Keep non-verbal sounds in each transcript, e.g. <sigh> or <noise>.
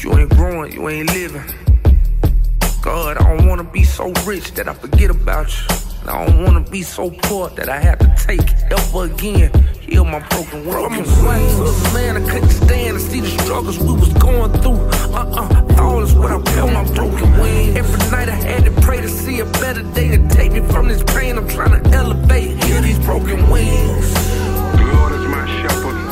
You ain't growing, you ain't living. God, I don't wanna be so rich that I forget about you. And I don't wanna be so poor that I have to take it ever again. Heal my broken wings. Man, I couldn't stand to see the struggles we was going through. Uh-uh, thoughtless when I felt my broken wings. Every night I had to pray to see a better day to take me from this pain. I'm trying to elevate, heal these broken wings. The Lord is my shepherd,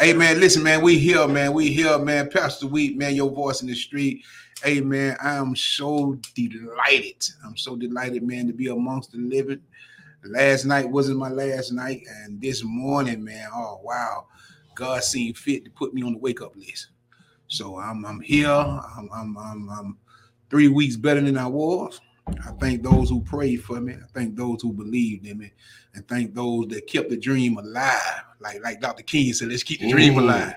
Hey man, listen, man, we here, man. We here, man. Pastor Wheat, man, your voice in the street. Hey man, I am so delighted. I'm so delighted, man, to be amongst the living. Last night wasn't my last night, and this morning, man, oh wow, God seemed fit to put me on the wake up list. So I'm I'm here. I'm I'm I'm, I'm three weeks better than I was. I thank those who prayed for me. I thank those who believed in me, and thank those that kept the dream alive. Like like Dr. King said, let's keep the dream Mm. alive.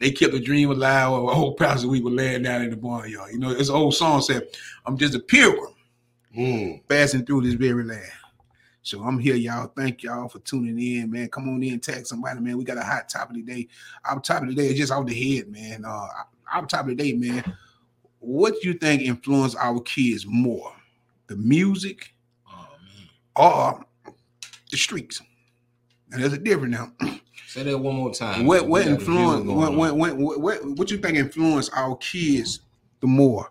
They kept the dream alive. While a whole pastor we were laying down in the barnyard. You know, this old song said, "I'm just a pilgrim Mm. passing through this very land." So I'm here, y'all. Thank y'all for tuning in, man. Come on in, tag somebody, man. We got a hot topic today. Our topic today is just off the head, man. Uh, our topic today, man. What do you think influenced our kids more, the music Oh man. or the streets? And there's a difference now. <clears throat> Say that one more time. what what influence what, what, what, what, what, what you think influence our kids the more?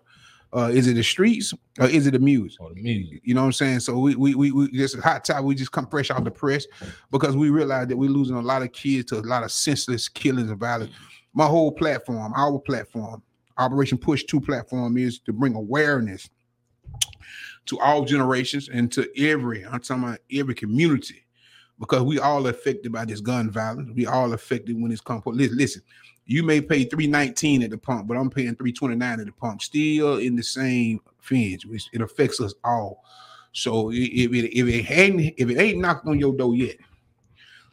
Uh, is it the streets or is it the music? Oh, the music. You know what I'm saying? So we we we, we this is hot topic. We just come fresh off the press because we realize that we're losing a lot of kids to a lot of senseless killings and violence. My whole platform, our platform, Operation P.U.S.H. Too platform is to bring awareness to all generations and to every I'm talking about every community because we all affected by this gun violence. We all affected when it's come. Listen, listen, you may pay 319 at the pump, but I'm paying 329 at the pump. Still in the same fence, which it affects us all. So if it if it ain't if it ain't knocked on your door yet,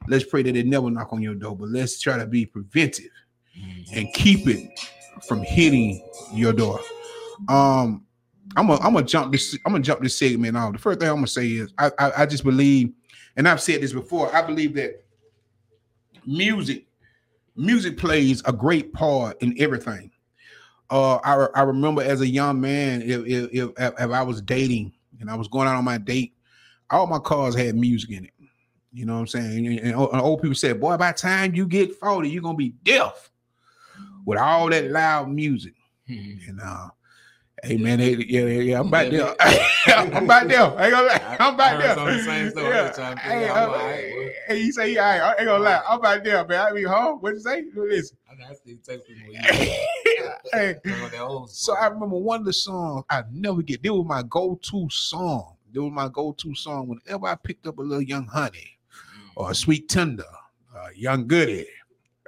let's pray that it never knock on your door. But let's try to be preventive and keep it from hitting your door. Um, I'm gonna I'm gonna jump this I'm gonna jump this segment off. The first thing I'm gonna say is I, I I just believe, and I've said this before. I believe that music music plays a great part in everything. Uh, I I remember as a young man, if if if, if I was dating and I was going out on my date, all my cars had music in it. You know what I'm saying? And, and old people said, "Boy, by the time you get 40, you're gonna be deaf with all that loud music." Mhm. And uh, hey man, they, yeah, yeah, yeah, I'm about Yeah, there. <laughs> I'm about there. I ain't gonna lie. I'm about there. heard the same stuff. Yeah. trying to Hey, figure out I'm- why hey, you say yeah, I ain't gonna lie. I'm about there, man. I mean, huh? What you say? Listen. I got to take people <laughs> hey, Some of that old so I remember one of the songs I never get. They was my go-to song. They was my go-to song whenever I picked up a little young honey or a sweet tender, uh, young goody.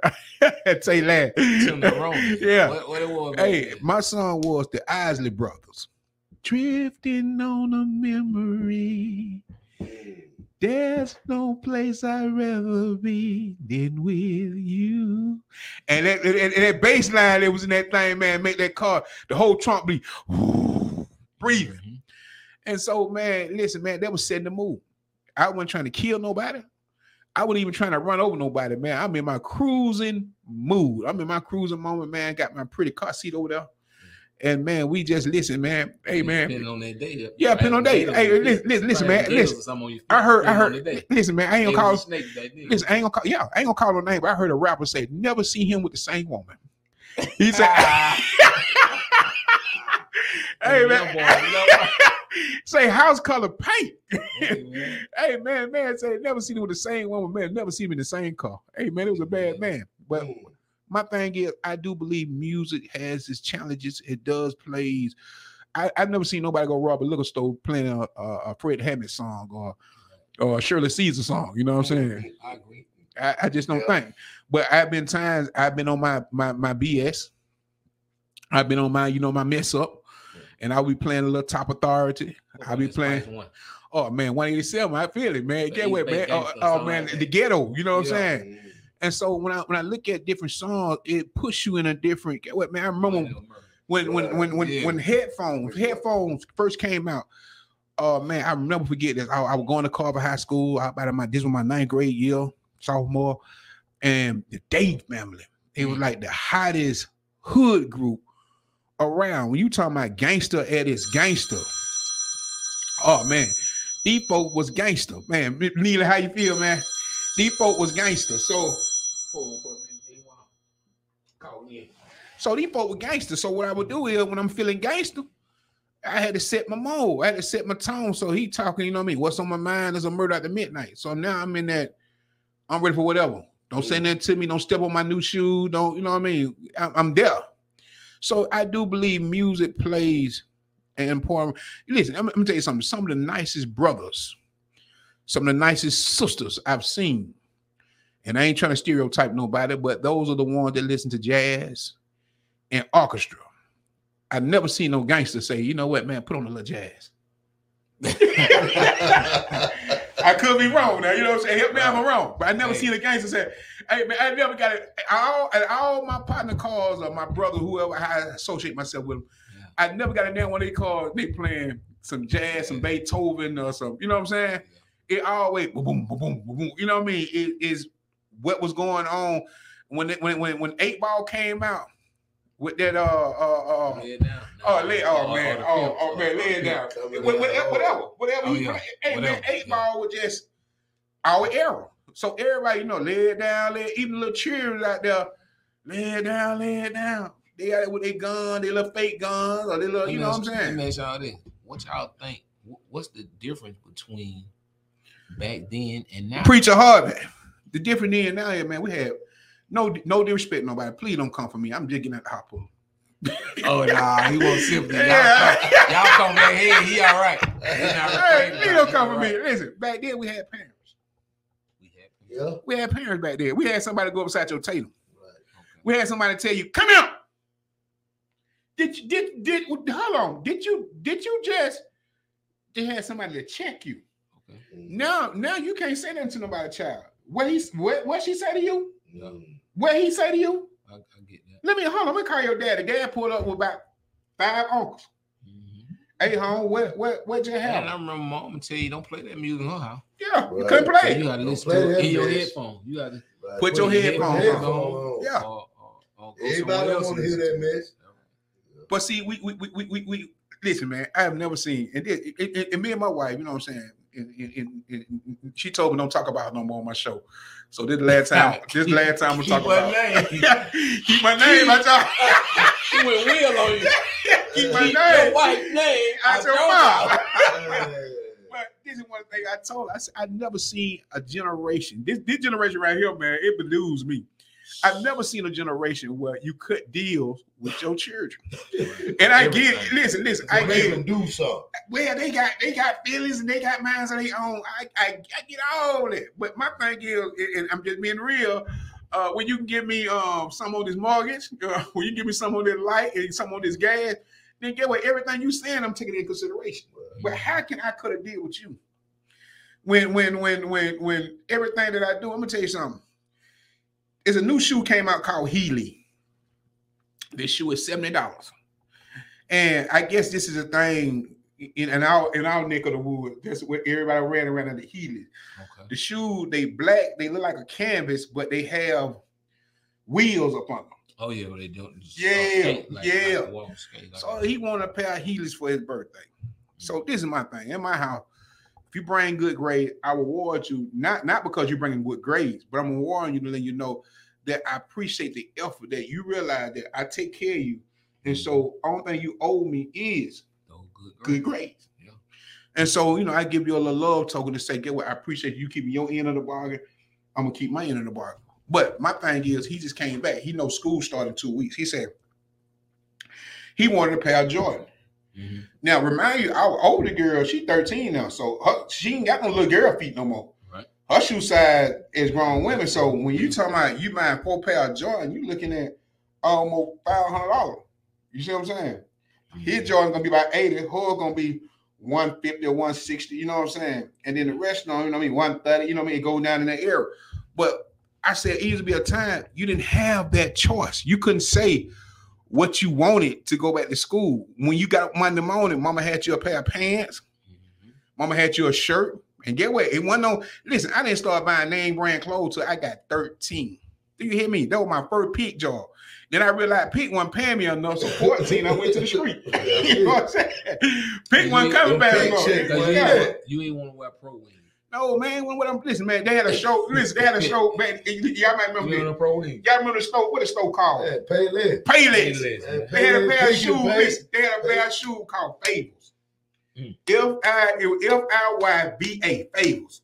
<laughs> Say that. Tenderoni. yeah. What, what it was? Hey, my song was the Isley Brothers. Drifting on a memory. There's no place I'd rather be than with you. And that, and, and that bass line that was in that thing, man, make that car, the whole trunk be <laughs> breathing. Mhm. And so, man, listen, man, that was setting the mood. I wasn't trying to kill nobody. I wasn't even trying to run over nobody, man. I'm in my cruising mood. I'm in my cruising moment, man. Got my pretty car seat over there. And man, we just listen, man. Hey, man. Depending on that day. Yeah, depending on day. Hey, listen, listen, listen, man. Listen. or something on your I heard, I heard. Listen, man, I ain't gonna call. a snake that day. Listen, I ain't gonna call. Yeah, I ain't gonna call no name, but I heard a rapper say, "Never see him with the same woman." <laughs> He said, <laughs> "Hey man, boy, <laughs> say house color paint." Hey, man. <laughs> hey man, man, say never seen him with the same woman, man. Never seen him in the same car. Hey man, it was a bad man. But my thing is, I do believe music has its challenges. It does plays. I, I've never seen nobody go rob a liquor store playing a, a, a Fred Hammond song or or a Shirley Caesar song. You know what I'm saying? I agree. I, I just don't Yeah. think. But I've been times I've been on my my my BS. I've been on my you know my mess up, and I'll be playing a little top authority. I'll be playing. Oh man, 187. I feel it, man. Get what, man? Oh, oh man, like the ghetto. You know what I'm saying? And so when I when I look at different songs, it puts you in a different. Get what, man? I remember when when when when Yeah. when headphones headphones first came out. Oh man, I remember forget this. I, I was going to Carver High School. I, out of my this was my ninth grade year, sophomore, and the Dayton family. It was like the hottest hood group around. When you talking about gangster at its gangster, oh man, these folk was gangster, man. Neela, how you feel, man? These folk was gangster. So, hold on for a minute. They wanna call me in. so these folk were gangster. So what I would do is when I'm feeling gangster, I had to set my mode. I had to set my tone. So he talking, you know what I mean? What's on my mind is a murder at the midnight. So now I'm in that. I'm ready for whatever. Don't say nothing to me. Don't step on my new shoe. Don't, you know what I mean? I'm there. So I do believe music plays an important. Listen, I'm, I'm gonna tell you something. Some of the nicest brothers, some of the nicest sisters I've seen, and I ain't trying to stereotype nobody, but those are the ones that listen to jazz and orchestra. I never seen no gangster say, you know what, man, put on a little jazz. <laughs> I could be wrong now, you know what I'm saying? Help me, I'm wrong. But I never Hey. seen a gangster say, hey man, I never got it. All, and all my partner calls or my brother, whoever I associate myself with, Yeah. I never got in there when they call, they playing some jazz, some Beethoven or some, you know what I'm saying? It always boom, boom, boom, boom, boom, boom. You know what I mean? It is what was going on when it, when when when eight ball came out with that uh uh uh Lay down. Oh, lay, oh, Or- man, or oh, oh man, lay it down. pimp. Coming Wha- in Whatever, whatever, whatever. Oh, he yeah. Hey Whatever, man, eight yeah. ball was just our era. So everybody, you know, lay it down, lay even little cheers out there, lay it down, lay it down. They got it with their gun, they little fake guns, or they little, you know what I'm ask- Let saying? me y'all this. What y'all think? What's the difference between back then and now? Preacher Harvey. The difference then now, here, man, we have no no disrespect nobody. Please don't come for me. I'm just getting at the hot pool. Oh nah, he won't sympathy. <laughs> Y'all, Yeah. y'all come back here. He all right. He Hey, now. don't come for me. Listen, back then we had parents. We. Yeah. We had parents back there. We had somebody go upside your table. Right. Okay. We had somebody tell you, "Come here." Did you did did hold on? Did you did you just they had somebody to check you? Okay. Now now you can't say nothing to nobody, child. What he what what she say to you? Mm. What he say to you? I, I get that. Let me hold on. Let me call your daddy. Dad pulled up with about five uncles. Hey, home, what what what you And I remember mom tell you don't play that music in her house. Yeah, you Right. couldn't So play. you gotta listen to it that in your mess. headphones. You gotta Right. Put your your headphones Headphones on. on. Yeah. Yeah. Or, or, or go Everybody don't want to hear that mess. But see, we we we we, we, we listen, man. I have never seen, and, it, it, it- and me and my wife, you know what I'm saying. And, and, and, and she told me don't talk about her no more on my show. So this last time. this last time we Keep talk my about. name. <laughs> Keep my name out <laughs> your. She went wheel on you. <laughs> Keep my Keep name your white name out your your mouth. But this is one thing I told. her. I said I never seen a generation. This this generation right here, man, it belues me. I've never seen a generation where you cut deals with your children. And I get, listen, listen, So I get. them do something. Well, they got they got feelings and they got minds of their own. I, I I get all that, but my thing is, and- and I'm just being real. Uh, when you can give me um some of this mortgage, <laughs> uh, when you give me some of this light and some of this gas, then get what everything you saying, I'm taking into consideration. But how can I cut a deal with you when when when when when everything that I do? I'm gonna tell you something. There's a new shoe came out called Heely. This shoe is seventy dollars, and I guess this is a thing in, in our in our neck of the wood. That's where everybody ran around in the Heely. Okay. The shoe they black, they look like a canvas, but they have wheels upon them. Oh yeah, well, they do. just, uh, Yeah, skate, like, yeah. Like skate, like So a- he wanted a pair of Heelys for his birthday. So this is my thing. In my house, if you bring good grades, I reward you not not because you're bringing good grades, but I'm gonna warn you to let you know that I appreciate the effort that you realize that I take care of you, and so mm-hmm. only thing you owe me is those good, good grades. grades. Yeah. And so you know, I give you a little love token to say, get what I appreciate you keeping your end of the bargain. I'm gonna keep my end of the bargain. But my thing is, he just came back. He knows school started in two weeks. He said he wanted a pair of Jordan. Mhm. Now, remind you, our older girl, she 13 now, so her, she ain't got no little girl feet no more. Right. Her shoe size is grown women. So when you talking about you buying four pair of Jordan, you looking at almost five hundred dollars. You see what I'm saying? His Jordan gonna be about 80, her gonna be 150 or 160, you know what I'm saying? And then the rest, you know what I mean, 130, you know what I mean, go down in that area. But I said, it used to be a time you didn't have that choice. You couldn't say what you wanted to go back to school. When you got Monday morning, mama had you a pair of pants, Mhm. mama had you a shirt. And get what? It wasn't no listen, I didn't start buying name brand clothes till I got 13. Do you hear me? That was my first peak job. Then I realized Pete wasn't paying me enough. So 14, I went to the street. <laughs> <laughs> you know what I'm saying? Pete wasn't coming back Pete enough. check, Because you, ain't- you ain't want to wear pro wings. No, man, when, when I'm listen, man, they had a show. Listen, they had a <laughs> show, man. Y'all might remember You that. pro wing? Y'all remember the store? What the store called? Yeah, pay less. Payless. They had a pair of shoes. less. Listen, they had a pair of shoes called Fables. Mm. F I F I Y B A Fables.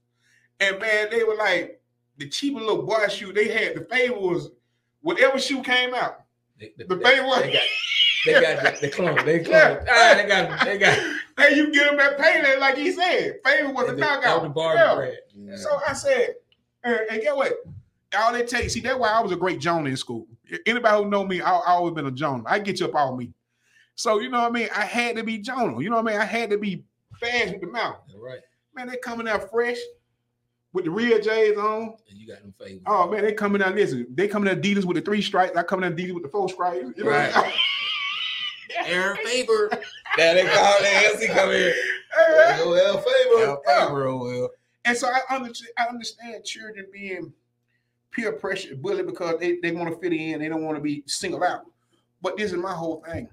And man, they were like the cheaper little boy shoe. They had the Fables. Whatever shoe came out, They, they, the they, Fables. they got, they got the, the clone. They clone. Yeah. <laughs> Ah, they got, they got. Hey, you get him at Payless, like he said. Fable was a the, the knockout. bar Yeah. Yeah. So I said, and, and get what? All it takes. See, that's why I was a great Jonah in school. Anybody who know me, I, I always been a Jonah. I get you up all me. So you know what I mean. I had to be Jonah. You know what I mean. I had to be fast with the mouth. Right. Man, they coming out fresh with the real J's on. And you got them favors. Oh man, they coming out. Listen, they coming out Adidas with the three stripes. I coming out Adidas with the four stripes. You know what I'm <laughs> Aaron <laughs> Faber. That they call that LC come here. saying? Go L Faber, oh well. And so I understand, I understand children being peer pressure bullied because they, they want to fit in, they don't want to be singled out. But this is my whole thing.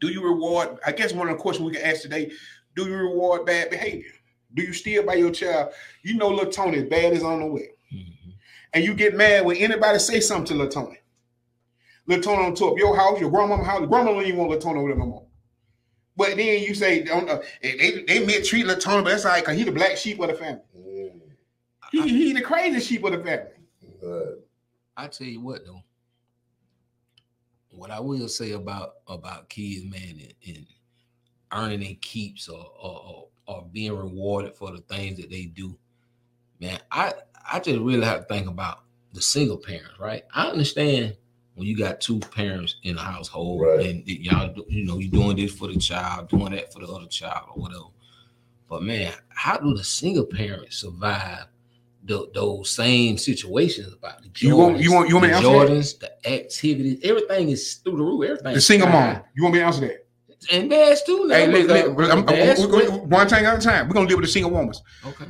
Do you reward? I guess one of the questions we can ask today: Do you reward bad behavior? Do you still by your child? You know, little Tony bad is on the way, Mhm. and you get mad when anybody say something to little Tony. Little Tony on top of your house, your grandmama house. Grandma don't even want little Tony over there no more. But then you say, don't, uh, they, they, they mistreat little Tony, but that's all right because he the black sheep of the family. Mm, He, he the crazy sheep of the family. right. I tell you what though, what I will say about about kids, man, and, and earning their keeps or, or or or being rewarded for the things that they do, man. I I just really have to think about the single parents, right? I understand when you got two parents in the household Right. and y- y'all, you know, you doing this for the child, doing that for the other child or whatever. But man, how do the single parents survive tho- those same situations about the Jordans, You want- you want- you want me the to answer that? Jordans, the activities, everything is through the roof. Everything. The single high. mom. You want me to answer that? and dads too. Now, Hey, look, because look, I'm- I'm- dads we- we- went- one thing at a time. We're gonna deal with the single woman. okay.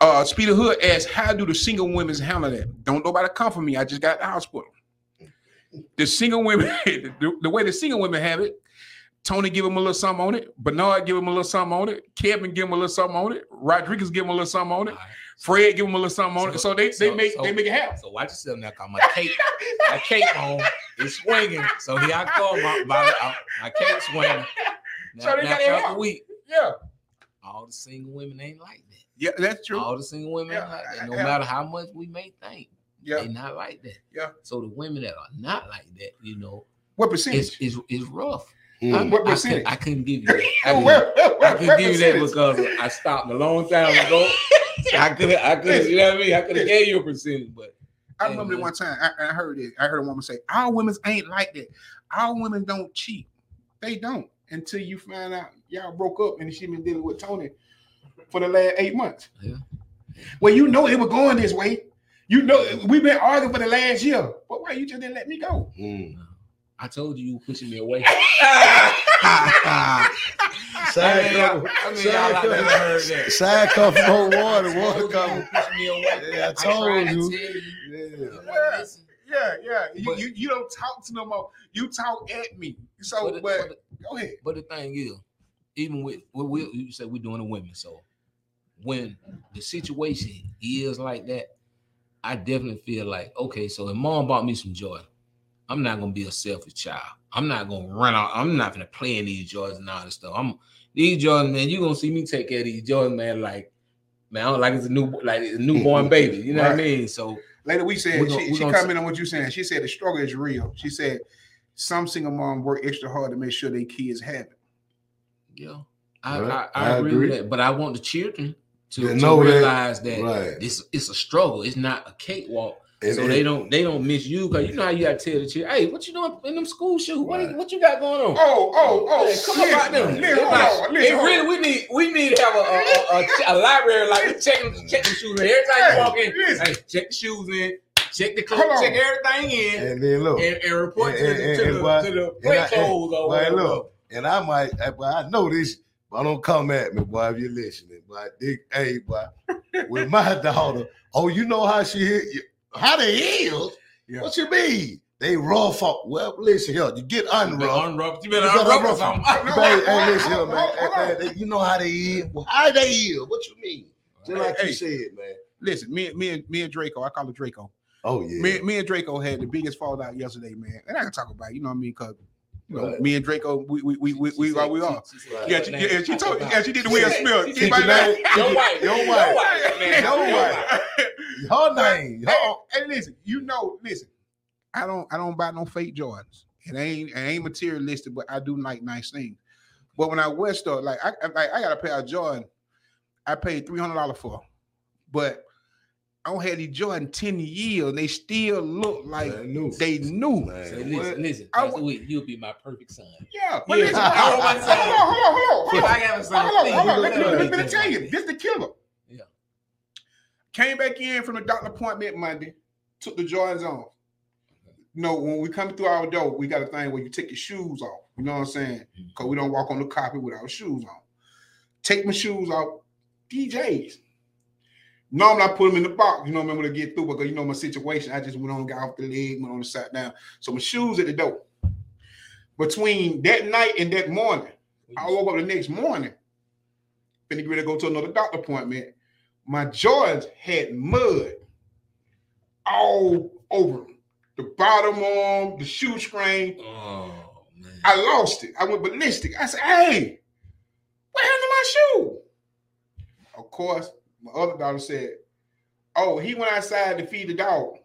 Uh, Speedy Hood asks, "How do the single women handle that?" Don't nobody come for me. I just got the hospital. The single women, <laughs> the, the way the single women have it, Tony give him a little something on it. Bernard give him a little something on it. Kevin give him a little something on it. Rodriguez give him a little something on it. Right. Fred give him a little something on it. So- So they they make so- they make it happen. So watch yourself now, cause my cape, my cape on is swinging. So here I come, my my, my cape swinging. Now, <laughs> So they now throughout week, Yeah, all the single women ain't like that. yeah, that's true. All the single women Yeah, like that. No matter how much we may think, Yeah, they not like that. Yeah. So the women that are not like that, you know, what it's percentage? is it's rough. Mm. I, What I, percentage? couldn't, <laughs> I couldn't give you that. I Oh, couldn't- well, well, I could what give you that because I stopped a long time ago. I could I could you know what I mean? I could have gave you a percentage, but I remember man. one time I, I heard it. I heard a woman say, "Our women ain't like that. Our women don't cheat. They don't until you find out y'all broke up and she been dealing with Tony for the last eight months. Yeah. Well, you know it was going this way. You know we've been arguing for the last year, but why you just didn't let me go? Mm. I told you you were pushing me away. <laughs> Side I mean, y'all- cover, side cover, never heard that. side cover more water, water told you you cover. pushing me away. Yeah, I told to you. tell you. Yeah. Yeah. Yeah, yeah. You, But- you, you don't talk to no more. You talk at me. So, But, but, the, but, the, go ahead. but the thing is, even with what we you said we're doing the women, so when the situation is like that, I definitely feel like okay. So if mom bought me some joy, I'm not gonna be a selfish child. I'm not gonna run out. I'm not gonna play in these joys and all this stuff. I'm these joys, man. You gonna see me take care of these joys, man. Like man, like it's a new like it's a newborn <laughs> baby. You know what I mean? So Later, we said gonna- she, she commented on what you saying. She said the struggle is real. She said some single mom work extra hard to make sure their kids have it. yeah, I, Right. I, I, I agree, agree. with that. But I want the children to, To to know that- realize that, right. this it's a struggle. It's not a cakewalk. And- so and- they don't they don't miss you because you know how you gotta tell the child, hey, what you doing in them school shoes? What, Right. what you got going on? Oh, oh, oh! Hey, come about them. Listen, listen, on, Hey, listen, hold really, we need we need to have a a, a, a, a library like we checking checking shoes. Every time you walk in, Listen. hey, check the shoes in, check the Hold clothes, check everything in, And then look, and, and report And- to, and- the, and- to, and the, why- to the and play I- or whatever. look, and I might, I- I know this, but don't come at me, boy, if you're listening. But hey, boy, with my <laughs> daughter, oh, you know how she hit you. How they heels? Yeah. What you mean? They rough up. Well, listen here, you get unroughed. Unruffled. You better You better unruffle unruffle. something. Hey, hey, listen here, man. <laughs> Hey, man, you know how they is. Well, how they is? What you mean? Just like Hey. you said, man. Listen, me, me, and me and Draco, I call it Draco. Oh yeah. Me, me and Draco had the biggest fallout yesterday, man. And I can talk about, it, you know what I mean? Because you know, Right. me and Draco, we we we we, we, are we are. Yeah, she, yeah, she told, yeah, she did the Will Smith. said- Keep my she name. said- Your wife. Your Your wife. wife, man. Your Your wife. wife. Her name. Her, Hey, listen, you know, listen, I don't I don't buy no fake Jordans. It ain't it ain't materialistic, but I do like nice things. But when I went store, like I I- like I got a pair of Jordan, I paid three hundred dollars for, but I don't had these Jordan ten years, and they still look like Man, new. they new. Man, Say, what? listen, listen. I Pastor wa- Wick, you'll be my perfect son. Yeah, but Yeah. listen, <laughs> I hold was on, about to hold on, hold on, hold on, hold on. I got a son, Hold on, hold on. you Let me, let let me tell you, this the killer. Yeah. Came back in from the doctor appointment Monday, took the Jordans off. No, when we come through our door, we got a thing where you take your shoes off. You know what I'm saying? Mm-hmm. Because we don't walk on the carpet with our shoes on. Take my shoes off. DJs. Normally I put them in the box, you know, I'm remember to get through because you know my situation. I just went on, got off the leg, went on and sat down. So my shoes at the door. Between that night and that morning, I woke up the next morning, finna get ready to go to another doctor appointment. My Jordans had mud all over them. The bottom arm, the shoe screen. Oh man. I lost it. I went ballistic. I said, hey, what happened to my shoe? Of course, my other daughter said, oh, he went outside to feed the dog.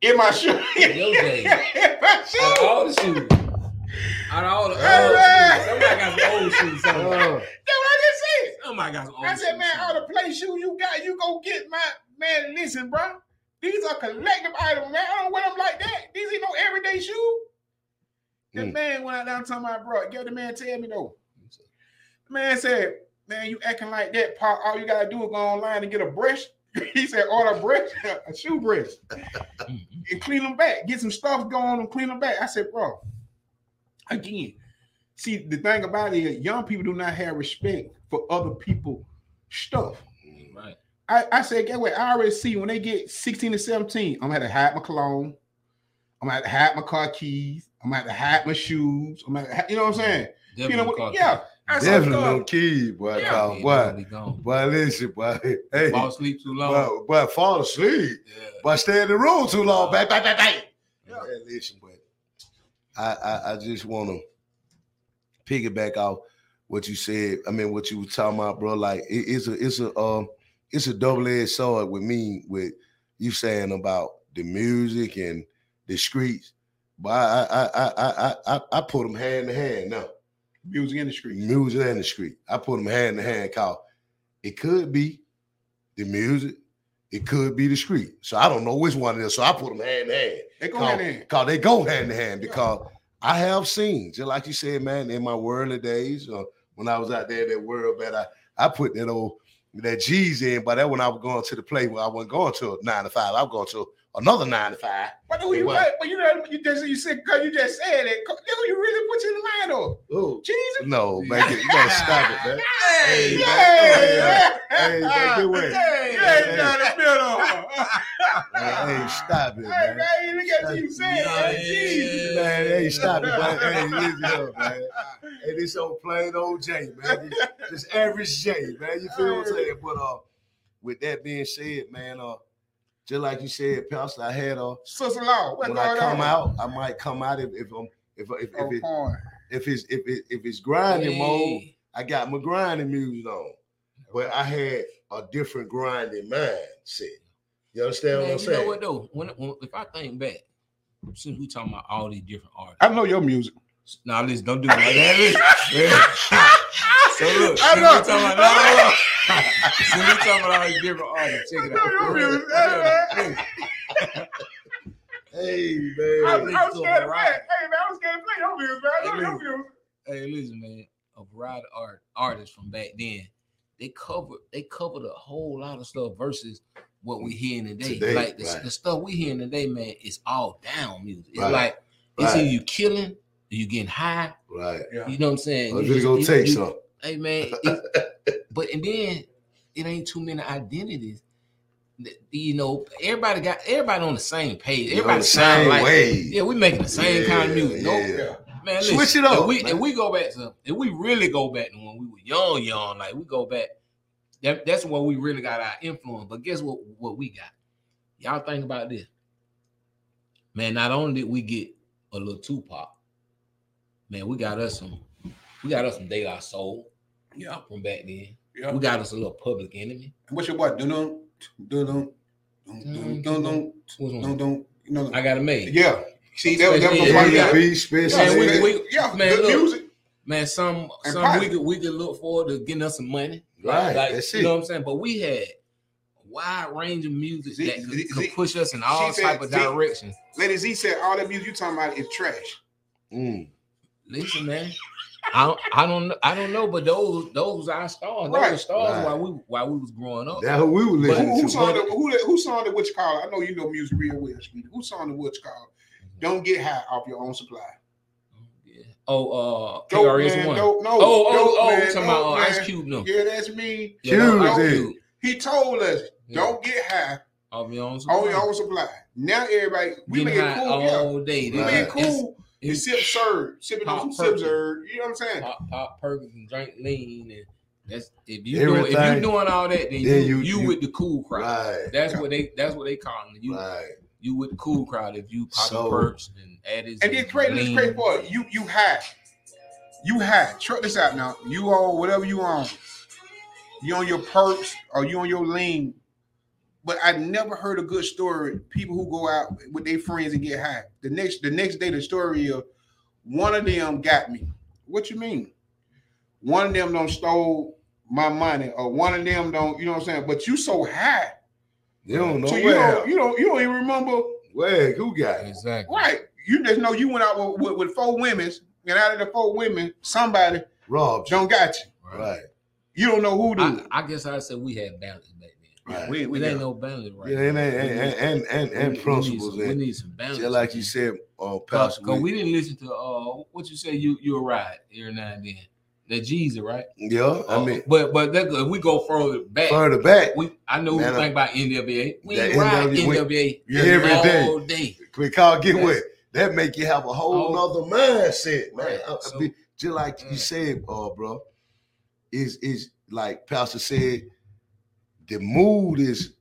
In my shoe. <laughs> In your <laughs> days. In my Out of shoe. all the shoes. Out of all the old shoes. Somebody got some old shoes. That's what I just said. somebody got some old I shoes. said, man, all the play shoes you got, you go get my man. Listen, bro, these are collective items, man. I don't wear them like that. These ain't no everyday shoe. The Mm. man went out down talking about, bro. Get the man tell me though. The man said, man, you acting like that, Pop. All you gotta do is go online and get a brush. <laughs> he said, order a brush, <laughs> a shoe brush, Mhm. and clean them back. Get some stuff going and clean them back. I said, bro, again, see the thing about it is young people do not have respect for other people stuff. Right. I, I said, get away. I already see when they get 16 to 17, I'm gonna have to hide my cologne. I'm gonna have to hide my car keys. I'm gonna have to hide my shoes. I'm gonna, have you know what I'm saying? You know Definitely what? caught Yeah. Said, definitely "Dog, no key, boy. Yeah. Call, you. boy, Definitely gone. boy, listen, boy. <laughs> Hey, Fall boy, asleep too long. boy, fall asleep. Yeah. But stay in the room too long. Bang, bang, bang, bang. Yeah. Man, listen, but I, I, I just want to piggyback off what you said. I mean, what you were talking about, bro. Like it- it's a, it's a, um, it's a double edged sword with me. With you saying about the music and the streets, but I, I, I, I, I, I put them hand in hand now. Music industry. Music street. I put them hand in hand. Cause it could be the music, it could be the street. So I don't know which one it is. So I put them hand in hand. They go hand in. cause they go hand in hand because I have seen, just like you said, man, in my worldly days, uh, when I was out there in that world, man, I, I put that old that G's in, but that when I was going to the place where I wasn't going to a nine to five, I was going to another nine to five. But who you What? but you know you just you said cause you just said it. Who you really put you in the line of? Oh Jesus. no, man, you gotta stop it, man. Hey, Hey, yeah. Hey, man, get away. Hey, Hey, down the middle. Hey, stop it, Hey, man. man, look at you saying. Jesus. Man, hey, stop it, man. Hey, listen up, man. Hey, this old plain old J, man. This average J, man. You feel what I'm saying? But uh, with that being said, man, uh, just like you said, Pastor, I had uh, Sister-in-law, when I come on? out, I might come out if if um if if Oh, if, it, if it's if it, if it's grinding mode, I got my grinding music on, but I had a different grinding mindset. You understand Man, what I'm you saying? know what though? When, when if I think back, since we talking about all these different artists, I know your music. now listen, don't do it like that. <laughs> So look, I since we know. talking about, no, no, no. since we talking about all these different artists, check it I know your music. out. Hey, Hey I, man, I was to scared a of variety. that. Hey, man, I was scared to play your music, man. I Hey, your listen. music. Hey, listen, man. A variety of art artists from back then, they cover they covered a whole lot of stuff versus what we hearing today. Today, like the, right. the stuff we hearing today, man, is all down music. It's Right, like it's right. either you killing or you getting high. right. Yeah. You know what I'm saying? I was You gonna go just- take you- some. Hey man, it- but and then it ain't too many identities th- you know, everybody got everybody on the same page. You're Everybody the same like wave. yeah, we making the same kind of music. No, yeah. man, listen, Switch it up, If we, man. if we go back to if we really go back to when we were young, young, like we go back, that, that's where we really got our influence. But guess what? What we got? Y'all think about this, man. Not only did we get a little Tupac, man, we got us some, we got us some De La Soul Yeah, from back then. yeah. We got us a little Public Enemy. What's your boy? Dun dun What's dun on? dun. You know. I got it made. Yeah. See, that was that was Yeah, a Yeah, funny. yeah. Yeah, special. Man, we- yeah, we- yeah, man, good look. music. Man, some And some we positive. could we could look forward to getting us some money. Right, Like, that's you it. know what I'm saying? But we had a wide range of music Z- that could, Z- could push us in all she said type of Z- directions. Lady Z said all that music you talking about is trash. Mm. Listen, man. I don't, I don't know. I don't know, but those those our stars. Those Right, were stars right. while we while we was growing up. That's who we were listening who to. song? The, who, who song the witch call? I know you know music real well, Speedy. Who song the witch call? Don't get high off your own supply. Yeah. Oh, uh, KRS One. dope, no. Oh, oh, dope oh, man, talking about uh, Ice. Cube? No. Yeah, that's me. Yeah, Cube. Cube. He told us, Yeah. don't get high Off your own on supply. your own supply. Now everybody, we Getting make it cool. Yeah. all day. We make it cool. It's, and sip serve, sipping on some sip Perkins. You know what I'm saying? pop, pop Perkins and drink lean and that's if you doing if you Everything. doing all that, then, Then you, you- you, you- with the cool crowd. Right. That's what they that's what they calling it. You Right. you with the cool crowd if you pop So- perks and addis And then crazy, this crazy part, you you high, you high. Check this out now. You on whatever you on. You on your perks or you on your lean. But I've never heard a good story. People who go out with their friends and get high. The next the next day, the story of one of them got me. What you mean? One of them don't stole my money, or one of them don't. You know what I'm saying? But you so high, You don't know so you don't you don't you don't even remember Where? Who got it? Exactly. Right. You just know you went out with, with, with four women, and out of the four women, somebody Rob. don't got you. Right. You don't know who do. I, I guess I said we had balance back then. Right. we, we It ain't no balance right Yeah, and and and and, and, We and need- principles We need, some, we and balance. just like you said, uh, Pastor. Cause, we- we didn't listen to uh what you say you you a ride every now and then. That Jeezy, right? yeah, I Uh, mean, but but that, if we go further back, further back, we I know we think about NWA. We that ain't ride NWA we- NWA every day. all day. we call get Yes. what that make you have a whole Oh. nother mindset, man. Right. I- I So- just like Yeah. you said, uh, bro, is is like Pastor said, the mood is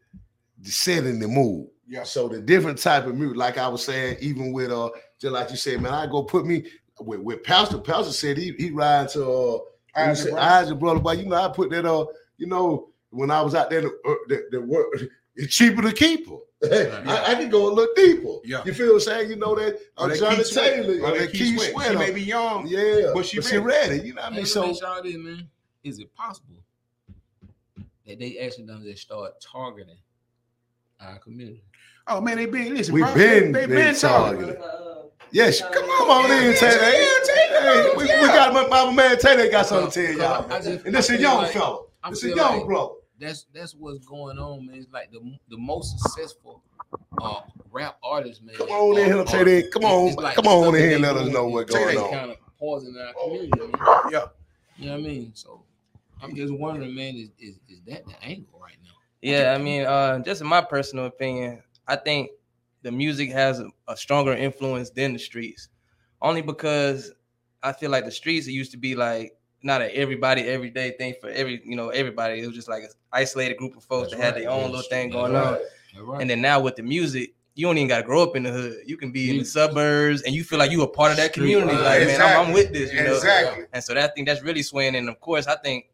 setting the mood. yeah. So the different type of music, like I was saying, even with uh, just like you said, man, I go put me with, with Pastor. Pastor said he he ride to uh, Isaac Isaac, Brother. Isaac brother, but you know I put that uh, you know when I was out there, the, uh, the, the work it's cheaper to keep her. <laughs> I, I can go a little deeper. Yeah. you feel what I'm saying? You know that uh, Or that Johnny Keith Taylor, Or or that Keith Sweat. Sweat, She may be young. yeah, but she she ready. You know what I Hey, mean? let So me y'all this, man. Is it possible that they actually done just start targeting our community? Oh man, they been listen. We bro, been- they, they been been talking. talking. yes, come on, on in, Yeah, Taylor. yeah, Taylor, Hey, we, we got my, my man Taylor got something to tell y'all. I just- And this I a feel young like- fella. I This a young like brother. that's that's what's going on, man. It's like the the most successful uh rap artists, man. Come on in are- here, Tay Come on, it's like come on in here and let us know what's going on. Kind of poisoning our community, man. Yeah. You know what I mean? So I'm just wondering, man, is is, is that the angle right now? Yeah, I mean, uh, just in my personal opinion, I think the music has a, a stronger influence than the streets, only because I feel like the streets it used to be like not a everybody everyday thing for every you know everybody. It was just like an isolated group of folks That's that had their own little thing going right. on. Right. And then now with the music, you don't even got to grow up in the hood. You can be in the suburbs and you feel like you a part of that community. Like, man, I'm, I'm with this. You know? Exactly. And so that thing that's really swaying. And of course, I think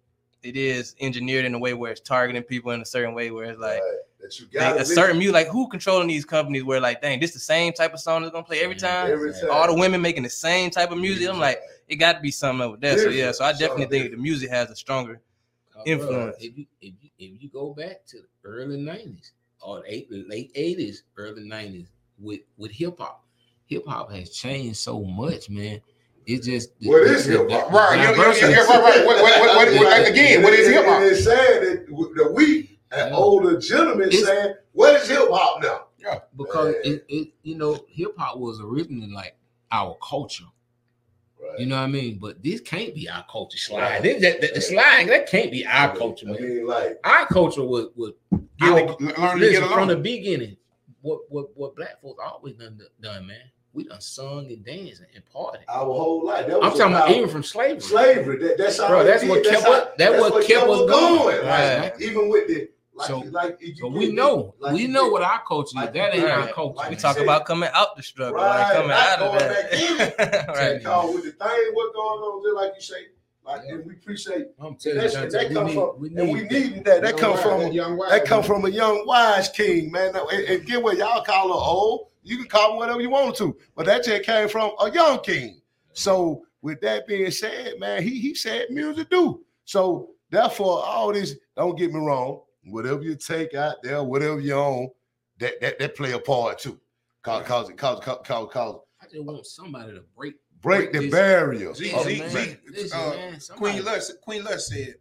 it is engineered in a way where it's targeting people in a certain way where it's like that you they- got a certain music, like who controlling these companies where like, dang, this the same type of song that's gonna play every time. every time. All the women making the same type of music. I'm like, it got to be something over there. So yeah, so I definitely something think the music has a stronger. Uh, influence. bruh, If you, if you if you go back to the early '90s or eight, late '80s, early '90s with with hip hop, hip hop has changed so much, man. It just What is hip-hop? Right. Yeah, yeah, diversity- yeah, right, right. What, what, what, what, what, again, what is hip hop? It's sad that the we, an older gentleman, It's- saying, "What is hip hop now?" Yeah, because it, it you know hip hop was originally like our culture. Right. You know what I mean? But this can't be our culture slide. This, that, that- the slide that can't be our culture, I man. mean, like, Our culture would would Get our- it- learn to listen, get from the beginning. What what what black folks always done done, man. We done sung and danced and partied. our whole life. That I'm talking about about even from slavery. slavery. That, that's how Bro, that's what kept how- us- that that's what kept us going. Like, Right. even with the like, So- like you But we it, know, like we you know get- what our culture is. like That ain't get- our culture. like We talk said. about coming out the struggle, Right, like coming not out of going back in. that. <laughs> right. Because with the thing what going on, there, like you say, like Yeah. and we appreciate I'm telling you, That's- Dante, that we come need- from- we and we need that. That Young come from that young wise, that come from a young wise king, man. And, and get what y'all call her old. You can call him whatever you want to, but that just came from a young king. So with that being said, man, he he said music do. So therefore, all this, don't get me wrong, whatever you take out there, whatever you own, that that, that play a part too. Cause cause cause cause cause, cause I just want somebody to break. break the This- barrier. Z, Oh, Z, man. Z, uh, man, Queen Lutz, Queen Lutz said,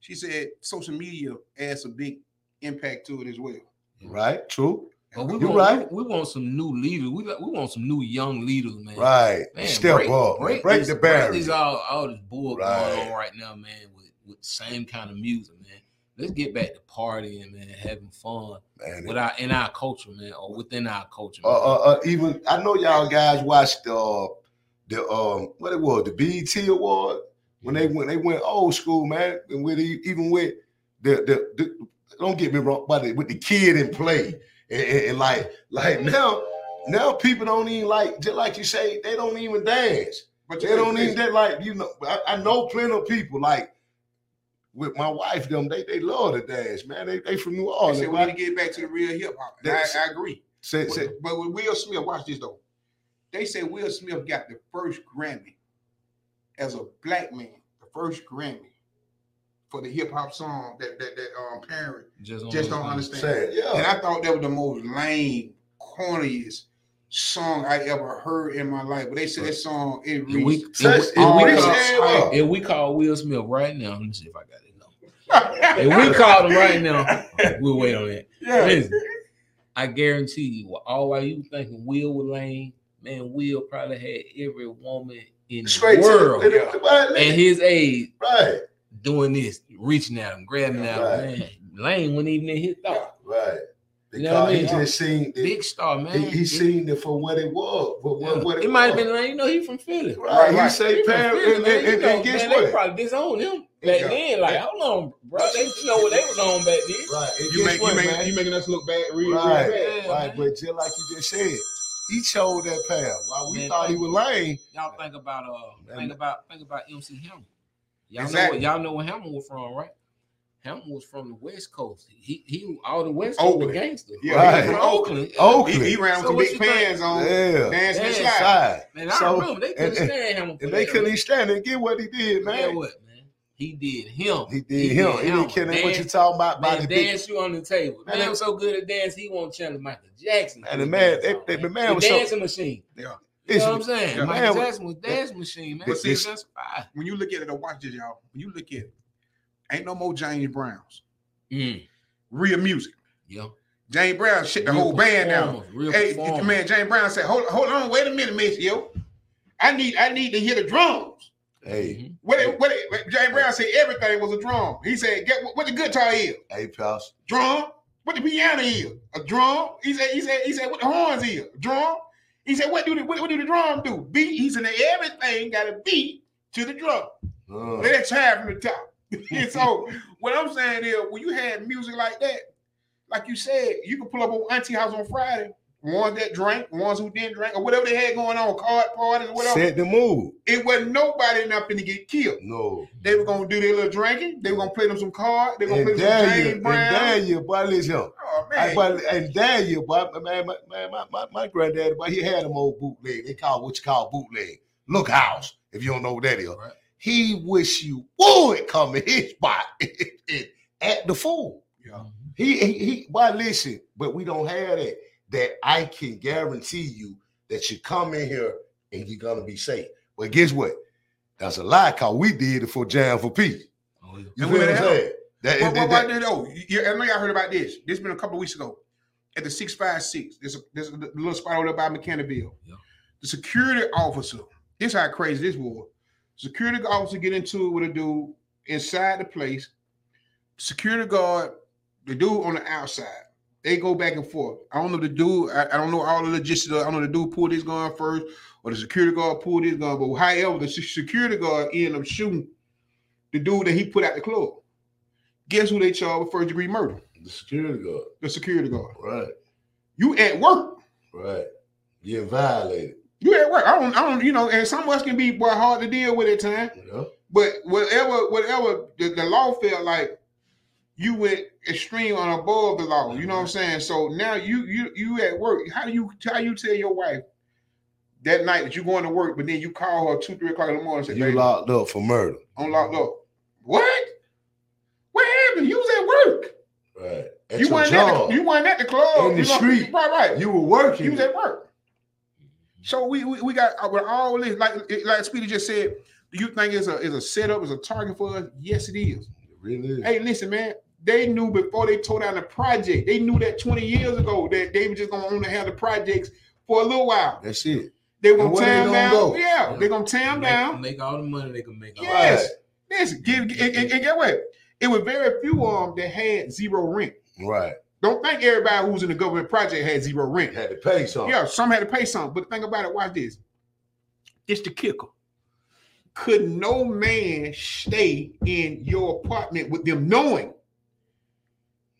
she said social media adds a big impact to it as well. Right? True. But we You want, right. we, we want some new leaders. We we want some new young leaders, man. Right. Man, Step break, up. Break, Break, this, the break barrier. this all, all this bull Right. going on right now, man. With with the same kind of music, man. Let's get back to partying, man, having fun Man, with our in our culture, man, or within our culture. uh, Man. uh, uh, even I know y'all guys watched uh, the um what it was the BET award when they went they went old school man and with even with the the, the don't get me wrong but with the Kid 'n Play and, and- and like like now now people don't even like just like you say they don't even dance But they don't even that like you know I, I know plenty of people like with my wife them they they love to dance man they they from New They Orleans we need to get back to the real hip hop. And I, I agree. Say- But, say- but with Will Smith, watch this though. They say Will Smith got the first Grammy as a black man, the first Grammy for the hip hop song that that that um parent just just don't understand. understand. say it, And I thought that was the most lame, corniest song I ever heard in my life. But they said that song it reached. and we, it and we call, everywhere. we call Will Smith right now. Let me see if I got it. No. <laughs> If we call him right now, we'll wait on that. yeah. Listen, I guarantee you, all while you thinking Will was lame, man, Will probably had every woman in straight the to world the, the, the, and his age right doing this, reaching at him, grabbing at him. Right. Man, lame wasn't even in his thought. Right. You know what I mean? he just seen it, Big star, man. he, he seen it for what it was. For what, yeah. what it, it might have been lame. You know, he from Philly. right. He Right. say He from Philly, and, man. and, You and, know, and guess man, They probably disowned him back Yeah. then. Like, hold on, bro. They you know what they was on back then. Right. And You make what, you make you making us look bad, real, right. real bad. Right. man. But just like you just said, he chose that path. While we Man, thought he thank was lame. Y'all think about uh, Man. think about think about MC Hammer. Y'all Exactly. know y'all know where Hammer was from, right? Hammer was from the West Coast. He he all the West Coast were Oakland. gangsters. Yeah, Right. He from Oakland. Oakland. He, he ran with So some big you pants on, Yeah. dancing and Yeah. Side. Man, I So- remember they couldn't and- and- stand Hammer. for And they couldn't man. even stand and get what he did, Man, man. what, man? He did him. He did him. He didn't care what you talking about about Man, the big dance you on the table. Man, Man, that- was so good at dance, he won't challenge Michael Jackson. And the man- they- they- the man The was so- dancing machine. Yeah. You know what I'm saying? Yeah. Michael Man was- Jackson was dance machine, man. But See, see- that's fire. When you look at it, or watch this, y'all. When you look at it, ain't no more James Browns. Mm, Real music. yeah. James Brown shit the Real whole band down. Hey, performers. man, James Brown said, "Hold, hold on, wait a minute, miss, yo. I need, I need to hear the drums." Hey, Mhm. What, it- what, it- James Brown said everything was a drum. He said, "Get what, what the guitar is? hey, pals. Drum. What the piano is? A drum." He said, "He said, he said, what the horns is? Drum." He said, "What do the what, what do the drum do? Beat." He said, "Everything got a beat to the drum." Uh, Let that child from the top. and <laughs> so what I'm saying is, when you had music like that, like you said, you could pull up on Auntie House on Friday. Ones that drank, ones who didn't drink, or whatever they had going on, card parties, or whatever. set the mood. It wasn't nobody nothing to get killed. No. They were gonna do their little drinking. They were gonna play them some cards. They were gonna And play them some you, James and Brown. there you, boy, listen. oh man, boy, and there you, boy, man, my, man, my, my, my granddaddy, boy, he had them old bootleg. They call what you call bootleg. Look house, if you don't know what that is. Right. He wish you would come in his spot <laughs> at the fool. yeah. He, he, he, boy, listen, but we don't have that. That I can guarantee you that you come in here and you're gonna be safe. But guess what? That's a lie, cause we did it for Jam for Peace. Oh, yeah. You And feel what I'm the hell? saying? That, What, that- what, that- what did oh? You, I know y'all heard about this. This been a couple of weeks ago at the six five six. There's a there's a little spot over there by Mechanicsville. Yeah. The security officer This how crazy this was. Security officer get into it with a dude inside the place. Security guard, the dude on the outside. They go back and forth. I don't know the dude. I, I don't know all the logistics. I don't know the dude pulled his gun first or the security guard pulled his gun. But however, the security guard ended up shooting the dude that he put out the club. Guess who they charged with first degree murder? The security guard. The security guard. Right. You at work. Right. Getting violated. You at work. I don't. I don't. You know. And some of us can be boy hard to deal with at times. Know? But whatever, whatever the, the law felt like you went extreme on above the law. You know what I'm saying? So now you you you at work. How do you how you tell your wife that night that you're going to work, but then you call her two, three o'clock in the morning and say, You locked up for murder. I'm locked up." What? What happened? You was at work. Right. You weren't at the, you weren't at the club In the you know? street. Right, right. You were working. You was at work. Mm-hmm. So we we, we got with all this, like like Speedy just said, do you think it's a is a setup, is a target for us? Yes, it is. It really is. Hey, listen, man. They knew before they tore down the project. They knew that 20 years ago that they were just gonna only have the projects for a little while. That's it. They were And gonna where tear them down. go? Yeah, they're gonna tear them down. make all the money they can make. off Yes. it. Listen, give, and, and, and get what? It was very few of them that had zero rent. Right. Don't think everybody who's in the government project had zero rent. Had to pay something. Yeah, some had to pay something. But think about it, watch this. It's the kicker. Could no man stay in your apartment with them knowing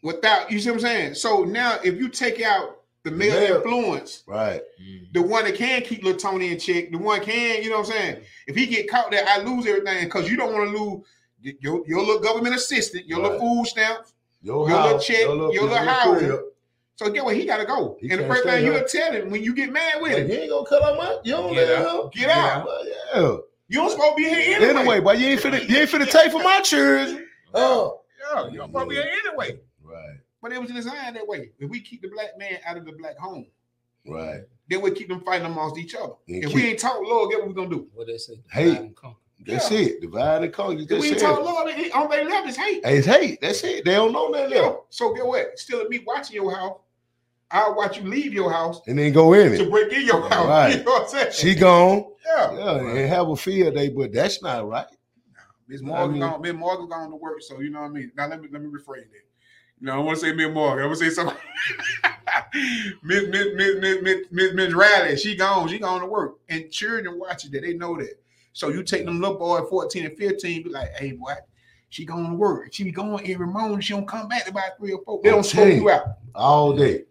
without you see what I'm saying? So now if you take out the male male- influence, Right. Mm. the one that can keep little Tony in check, the one can, you know what I'm saying? If he get caught there, I lose everything because you don't want to lose your, your little government assistant, your little Right. food stamps. Your, Your little check, your little your house. crib. So get what? He gotta go. He and the first stay thing here. you'll tell him when you get mad with Like, him, you ain't gonna cut out my. You don't Get let out. him. get out. Well, yeah. You don't supposed to be here anyway. Anyway, but you ain't finna. You ain't finna take for my children. Oh. Yeah, you don't supposed to be here anyway. Right. But it was designed that way. If we keep the black man out of the black home, Right. then we keep them fighting amongst each other. And if keep- we ain't taught love, get what we gonna do? What they say? Hey. Divide and conquer. That's Yeah. it. Divide and conquer. You If just we ain't said. taught it. love, it, on their left is hate. Hey, it's hate. That's it. They don't know nothing Yeah. else. So get what? Still me watching your house, I'll watch you leave your house And then go in to it. break in your house. <laughs> Right. You know what I'm saying? She gone. yeah. Yeah, and have a field day, but that's not right. Miss I Morgan mean- gone. Miss Morgan gone to work, so you know what I mean. Now let me let me rephrase that. No, I want to say Miss Morgan. I want to say something. <laughs> Miss Miss Miss Miss Miss Miss Miss Riley. She gone. She gone to work, and children watch it. That they know that. So you take them little boy, fourteen and fifteen, be like, "Hey, boy, she going to work. She be going every morning. She don't come back to about three or four. They don't smoke Okay. you out. All day.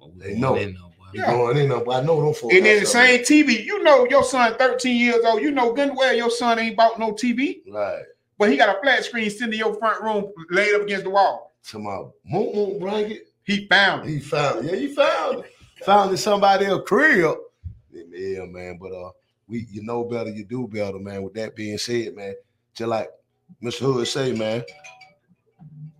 But we They know. in. You Yeah. going in there, but I know them folks. And then the something. same TV. You know your son, thirteen years old. You know good and well your son ain't bought no TV, Right. but he got a flat screen sitting in your front room, laid up against the wall. To my moon moon blanket. He found it. He found it. Yeah, he found it. Found it somebody else's crib. Yeah, man. But uh, we you know better, you do better, man. With that being said, man, just like Mr. Hood say, man,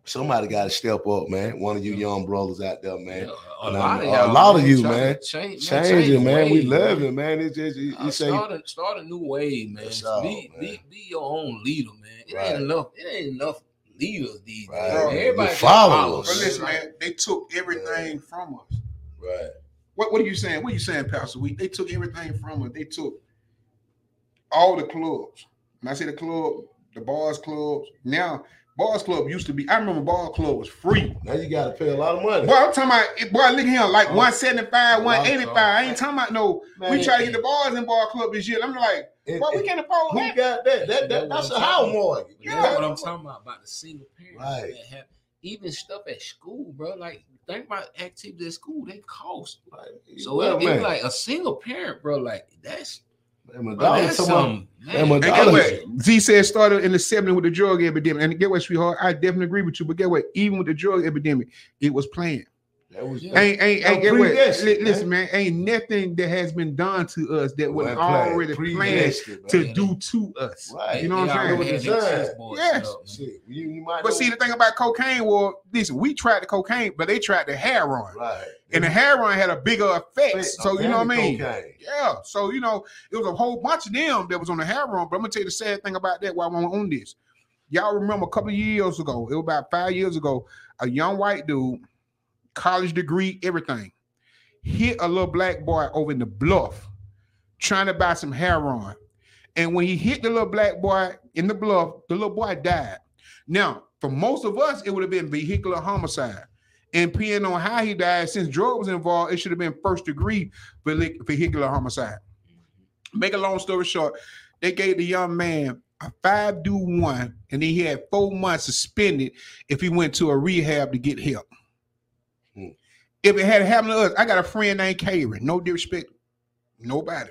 somebody got to step up, man. One of you young brothers out there, man. Yeah, a lot of a y'all, lot of you, try to man. Change, Change it, man. We love man. it, man. It's just you, you say start a start a new wave, man. All, be, man. be be your own leader, man. It Right. ain't enough. It ain't enough leaders these Right. days. Bro, man. Everybody got followers. followers, But listen, man, they took everything from us. right. What What are you saying? What are you saying, Pastor? We they took everything from us. They took all the clubs. When I say the club, the bars clubs. Now, bars club used to be. I remember bar club was free. Now you got to pay a lot of money. Boy, I'm talking about. Boy, look here, like Oh. 175, Oh, 185. I ain't talking about no. Man, we try to get the bars in bar club this year. I'm like, and- boy, we can't afford who that. got that? That, that that's a house mortgage. You know Yeah. what I'm talking about? About the single parents Right. that have even stuff at school, bro. Like think about activities at school, they cost. Like, So well, it, man, it's like a single parent, bro. Like that's, my daughter that's talking about- some. man, Man, my And daughter- get what? Z said started in the 70s with the drug epidemic. And get what, sweetheart? I definitely agree with you. But get what? Even with the drug epidemic, it was planned. That was Yeah. Ain't ain't, ain't get what? predestined, Li- Listen, man, ain't nothing that has been done to us that was Well already planned predestined, to man. do to us. Right. You know what I'm saying? already had their Yes. set. Shit, you, you But know- see, the thing about cocaine was, listen, we tried the cocaine, but they tried the heroin. right. And the heroin had a bigger effect. Effect So of you know what I mean? cocaine. Yeah. So you know, it was a whole bunch of them that was on the heroin. But I'm gonna tell you the sad thing about that while I'm on this. Y'all remember a couple of years ago, it was about five years ago, a young white dude, college degree, everything, hit a little black boy over in the bluff, trying to buy some heroin. And when he hit the little black boy in the bluff, the little boy died. Now, for most of us, it would have been vehicular homicide. And depending on how he died, since drug was involved, it should have been first degree vehicular homicide. Make a long story short, they gave the young man a five do one, and then he had four months suspended if he went to a rehab to get help. If it had happened to us, I got a friend named Karen. No disrespect, nobody.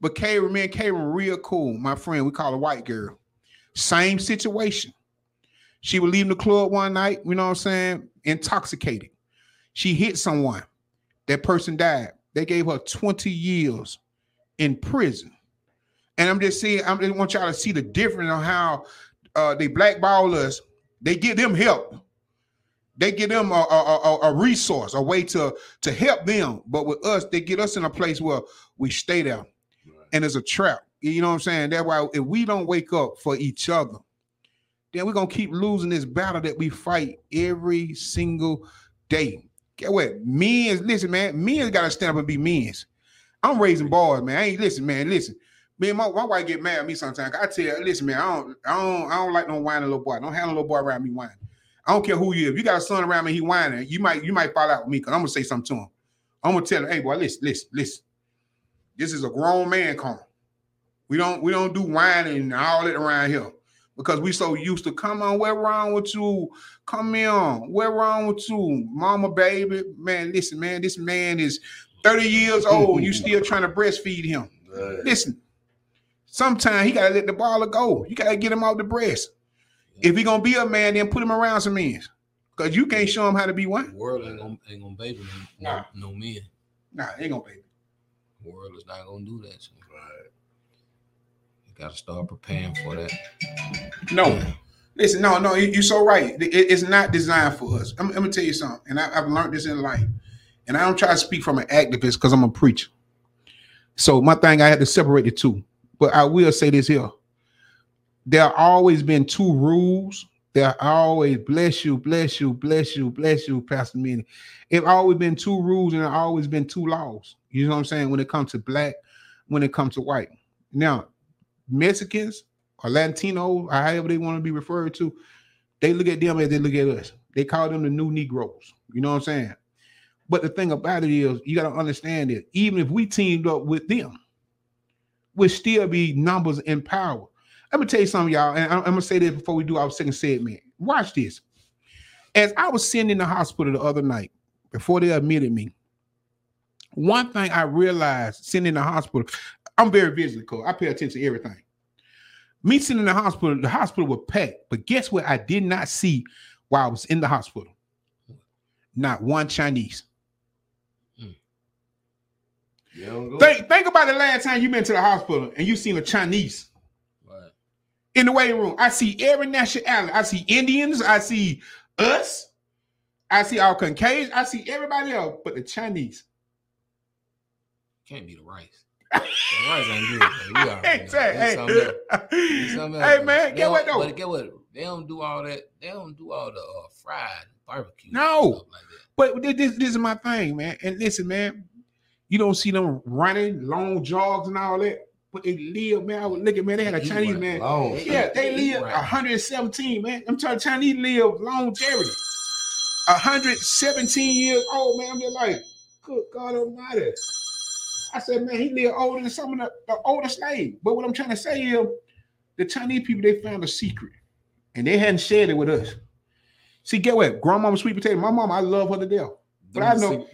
But Karen, me and Karen, real cool. My friend, we call her white girl. Same situation. She was leaving the club one night, you know what I'm saying, intoxicated. She hit someone. That person died. They gave her 20 years in prison. And I'm just saying, I just want y'all to see the difference on how uh, they blackball us. They give them help. They give them a, a, a, a resource, a way to, to help them. But with us, they get us in a place where we stay there. And it's a trap. You know what I'm saying? That's why if we don't wake up for each other, then we're gonna keep losing this battle that we fight every single day. Get what? Men's listen, man. Men's gotta stand up and be men's. I'm raising boys, man. I ain't listen, man. Listen, me and my, my wife get mad at me sometimes. I tell her, listen, man, I don't, I don't, I don't like no whining little boy. Don't have a little boy around me whining. I don't care who you. If you got a son around me, he whining. You might, you might fall out with me because I'm gonna say something to him. I'm gonna tell him, hey boy, listen, listen, listen. This is a grown man calling. We don't, we don't do whining and all that around here because we so used to come on, what wrong with you? Come on, what wrong with you, mama, baby? Man, listen, man, this man is 30 years old. You <laughs> still trying to breastfeed him. Right. Listen, sometimes he gotta let the baller go. You gotta get him off the breast. If he gonna be a man, then put him around some men. Cause you can't show him how to be The one. world ain't gonna ain't gonna baby no, Nah. no, no men. Nah, ain't gonna baby. The world is not gonna do that. So you gotta start preparing for that. No. Listen, no, no, you- you're so right. It- it's not designed for us. I'm, I'm gonna tell you something, and I, I've learned this in life. And I don't try to speak from an activist because I'm a preacher. So my thing, I had to separate the two. But I will say this here: there always been two rules. There always bless you, bless you, bless you, bless you, Pastor Minnie. It always been two rules and there always been two laws. You know what I'm saying? When it comes to black, when it comes to white. Now, Mexicans or Latinos, or however they want to be referred to, they look at them as they look at us. They call them the new Negroes. You know what I'm saying? But the thing about it is, you got to understand that even if we teamed up with them, we'd still be numbers in power. Let me tell you something, y'all, and I'm, I'm gonna say this before we do our second segment. Watch this. As I was sitting in the hospital the other night, before they admitted me, one thing I realized sitting in the hospital, I'm very vigilant, cause I pay attention to everything. Me sitting in the hospital, the hospital was packed, but guess what? I did not see while I was in the hospital. Not one Chinese. Hmm. You. Think, think about the last time you been to the hospital and you seen a Chinese Right. In the waiting room. I see every nationality. I see Indians. I see us. I see our Caucasians. I see everybody else, but the Chinese. Can't be the rice. The rice ain't good. man. We already <laughs> know. Exactly. It's something else. It's Hey, hey man, get what though? But get what? They don't do all that. They don't do all the uh, fried barbecue. No. like. But this, this is my thing, man. And listen, man, you don't see them running long jogs and all that. But they live, man. I was looking, man. They had a Eat Chinese man. Long. Yeah, they live Right. 117, man. I'm telling you, Chinese live longevity. 117 years old, man. I'm just like, good God Almighty. I said, man, he lived older than some of the, the older slaves. But what I'm trying to say is, the Chinese people they found a secret, and they hadn't shared it with us. See, get what? Grandmama sweet potato. My mom, I love her to death. But I know-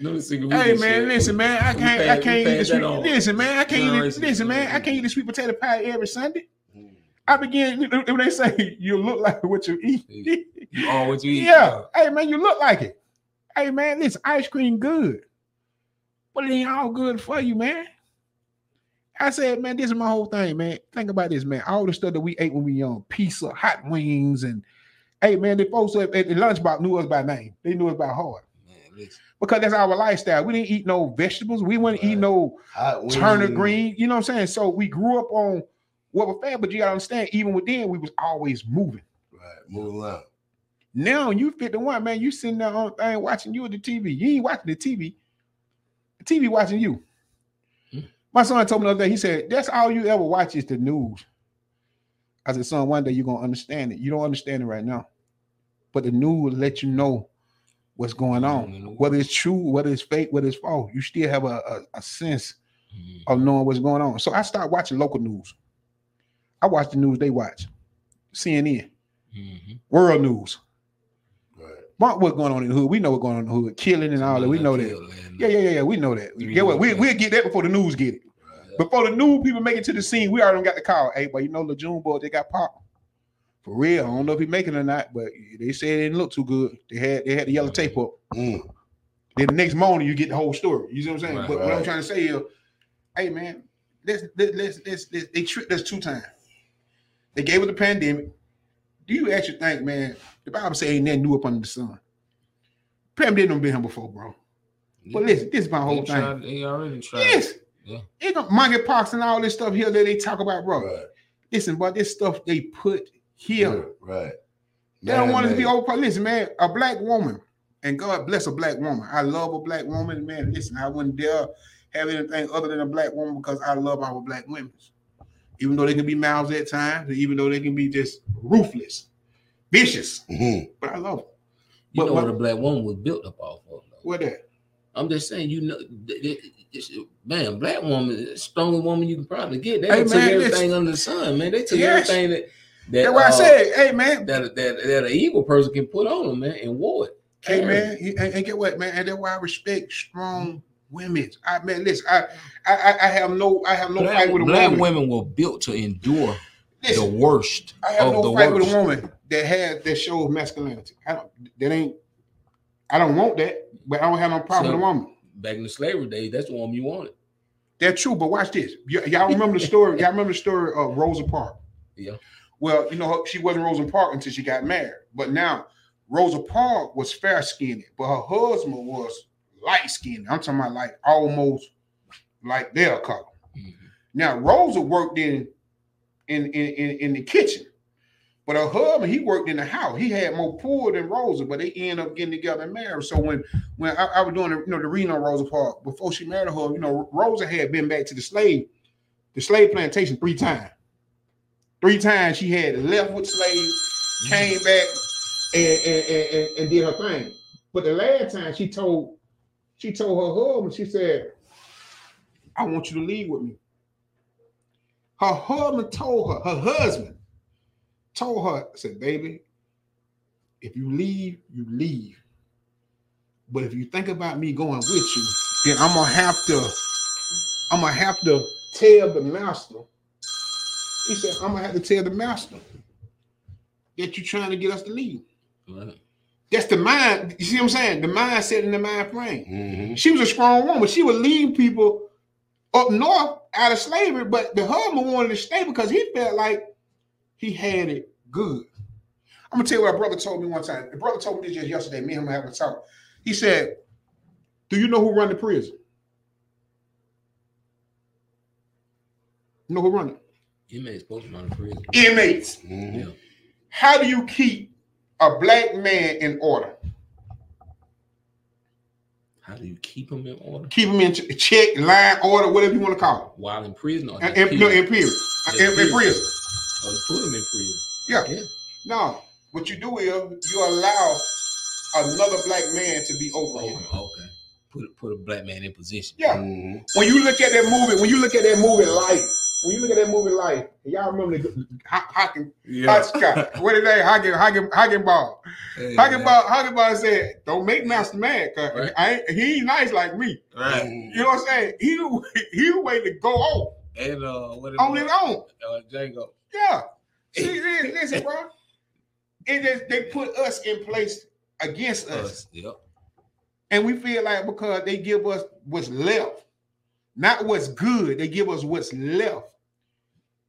Hey man, listen, man, I can't, I can't eat the sweet. Listen, man, I can't eat. Listen, man, I can't eat the sweet potato pie every Sunday. Mm. I begin when they say you look like what you eat. You all what you eat. yeah, hey man, you look like it. Hey man, listen, ice cream good, but it ain't all good for you, man. I said, man, this is my whole thing, man. Think about this, man. All the stuff that we ate when we young, pizza, hot wings, and hey, man, the folks at at the lunchbox knew us by name. They knew us by heart Man, listen. Because that's our lifestyle. We didn't eat no vegetables. We wouldn't eat no Hot Turner wings. Green. You know what I'm saying? So we grew up on what we're fed, but you gotta understand, even within, we was always moving. Right. Move around. Now you 51, man. You sitting there on the thing watching you at the TV. You ain't watching the TV. The TV watching you. Hmm. My son told me the other day, he said, That's all you ever watch is the news. I said, son, one day you're gonna understand it. You don't understand it right now. But the news will let you know what's going on. Whether it's true, whether it's fake, whether it's false, you still have a, a, a sense Mhm. of knowing what's going on. So I started watching local news. I watch the news they watch. CNN, Mhm. world news. Right. What's going on in the hood. We know what's going on in the hood, killing and all that. We know that. Killed last night. Yeah, yeah, yeah, yeah. We know that. Three Get what? We, we'll get that before the news get it. Right. Before the new people make it to the scene, we already got the call. Hey, but you know, the June boy, they got popped. For real. I don't know if he making it or not, but they said it didn't look too good. They had they had the yellow tape up. Mm. Then the next morning you get the whole story. You see what I'm saying? Right, but what I'm trying to say is, hey man, let's let's let's, let's, let's they tricked us two times. They gave us the pandemic. Do you actually think, man, the Bible say ain't nothing new up under the sun? Pandemic done been here before, bro. But listen, this is my They whole thing. tried- They already tried. Yes. Yeah. It got monkeypox and all this stuff here that they talk about, bro. Right. Listen, but this stuff they put here. Right. They don't want it to be Man-made. over. Listen, man, a black woman, and God bless a black woman. I love a black woman, man. Listen, I wouldn't dare have anything other than a black woman because I love our black women. Even though they can be mouths at times, even though they can be just ruthless, vicious, Mhm. but I love them. You But know what- what a black woman was built up off of. though. What that? I'm just saying, you know, th- th- it's- man, black woman, is the strongest woman you can probably get. They Hey, took man, everything under the sun, man. They took Yes. everything that that That's why I uh, said, hey man, that, that that an evil person can put on them, man, and it. Hey man, and, and get what, man, and that's why I respect strong women. I man, listen, I I I- I have no I have no black, fight with a black woman. women were built to endure the worst I have of no the fight worst. with a woman that has that shows masculinity. I don't that ain't I don't want that, but I don't have no problem So- with a woman. Back in the slavery days, that's the woman you wanted. That's true, but watch this. Y- y'all remember the story? Y'all remember the story of Rosa Parks? Yeah. Well, you know, she wasn't Rosa Parks until she got married. But now Rosa Parks was fair skinned, but her husband was light skinned. I'm talking about like almost like their color. Mhm. Now Rosa worked in in in in, the kitchen, but her husband he worked in the house. He had more poor than Rosa, but they ended up getting together and married. So when when I, I was doing the, you know the reading on Rosa Parks before she married her, you know Rosa had been back to the slave the slave plantation three times. Three times she had left with slaves, came back, and and, and, and, did her thing. But the last time she told she told her husband, she said, I want you to leave with me. Her husband told her, her husband told her, said, baby, if you leave, you leave. But if you think about me going with you, then I'm gonna have to, I'm gonna have to tell the master. He said, I'm gonna have to tell the master that you're trying to get us to leave. Right. That's the mind. You see what I'm saying? The mindset and the mind frame. Mhm. She was a strong woman. She would lead people up north out of slavery, but the husband wanted to stay because he felt like he had it good. I'm gonna tell you what a brother told me one time. The brother told me this just yesterday. Me and him having a talk. He said, "Do you know who run the prison? You know who run it? Inmates supposed to run a prison. Inmates. Mhm. Yeah. How do you keep a black man in order? How do you keep them in order Keep him in check, line, order, whatever you want to call while in prison? Or it. just In, in, no, in prison. Just In, in period. prison. Or put them in prison. Yeah. Yeah. No, what you do is you allow another black man to be over him. Oh, okay. Put put a black man in position. Yeah. Mhm. When you look at that movie, when you look at that movie Life, when you look at that movie Life, y'all remember the Ho- Hocking, Hotchkiss, what is that? Hocking, Hocking, Hocking Ball. Hey, Hocking man. Ball, Hocking Ball said, "Don't make Master mad, cause Right. I ain't, he ain't nice like me." Right. You know what I'm saying? He <laughs> he way to go off And uh, what is on his own. Uh, Django. Yeah. See, <laughs> listen, listen, bro. It just they put us in place against us. Us. Yep. And we feel like because they give us what's left, not what's good, they give us what's left.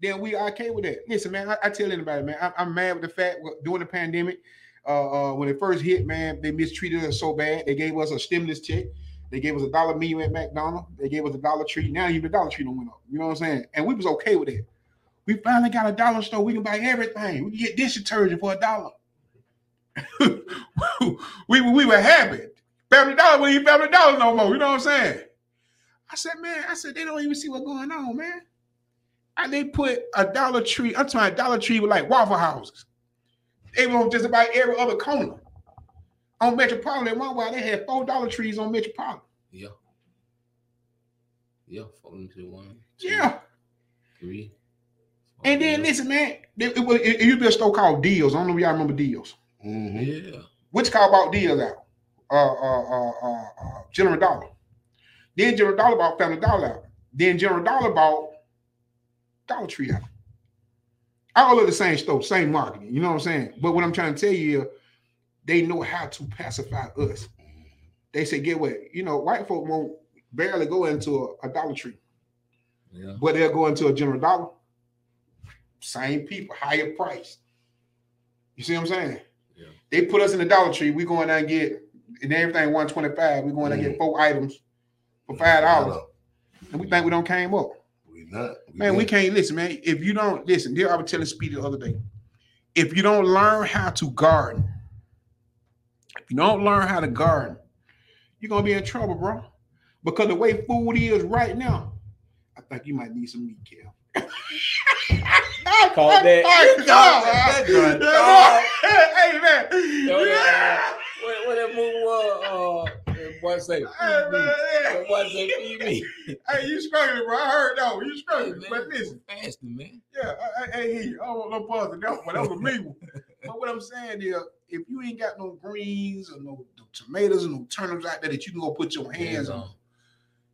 Then we are okay with that. Listen, man, I, I tell anybody, man, I, I'm mad with the fact during the pandemic, uh, uh, when it first hit, man, they mistreated us so bad. They gave us a stimulus check. They gave us a dollar meal at McDonald's. They gave us a dollar tree. Now even the dollar tree don't went up. You know what I'm saying? And we was okay with it. We finally got a dollar store. We can buy everything. We can get dish detergent for a dollar. <laughs> we, we were happy. Family dollar, we ain't family dollar no more. You know what I'm saying? I said, man, I said they don't even see what's going on, man. And they put a Dollar Tree. I'm talking Dollar Tree with like Waffle Houses. They were on just about every other corner. On Metropolitan, one while they had four Dollar Trees on Metropolitan. Yeah. Yeah. Four into one. two, Yeah. Three. And then four, listen, man, it, it, was- it, it used to be a store called Deals. I don't know if y'all remember Deals. Mhm. Yeah. Which car bought Deals out? Uh, uh, uh, uh, uh, General Dollar. Then General Dollar bought Family Dollar out. Then General Dollar bought Dollar Tree out. All of the same stuff, same marketing. You know what I'm saying? But what I'm trying to tell you, is they know how to pacify us. They say, get what? You know, white folk won't barely go into a, a Dollar Tree, Yeah. but they'll go into a General Dollar. Same people, higher price. You see what I'm saying? Yeah. They put us in the Dollar Tree. We going there and get and everything 125. We going and get mm. four items for five dollars. And we think we don't came up. We not. Man, we not. can't listen, man. If you don't listen, dear, I was telling Speedy the other day. If you don't learn how to garden, if you don't learn how to garden, you're gonna be in trouble, bro. Because the way food is right now, I think you might need some meat, Cal. Call that- <laughs> Hey, call that- that joint. <laughs> Hey, man. Yo, Yeah. What, what that move was? Uh, that boy say, Hey, me. man, yeah. That boy say, feed me. <laughs> Hey, you struggling, bro. I heard that one. You Hey, struggling. man, But listen, fasting, man. Yeah, I, I, hey, hey, I don't want no pause to that one. That was a me one. But what I'm saying is, if you ain't got no greens or no, no tomatoes and no turnips out there that you can go put your hands on,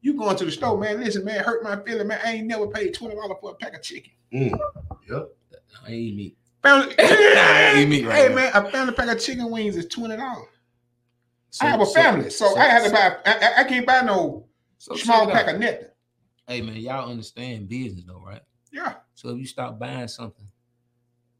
you going to the store, man. Listen, man, hurt my feeling, man. I ain't never paid twenty dollars for a pack of chicken. Mm. Yep. I ain't eat meat. Found, <laughs> I eat meat right hey now. man, I found a family pack of chicken wings is twenty dollars. So- I have a so- family, so, I have to buy. I, I- can't buy no so small out. pack of nothing. Hey man, y'all understand business though, right? Yeah, So if you stop buying something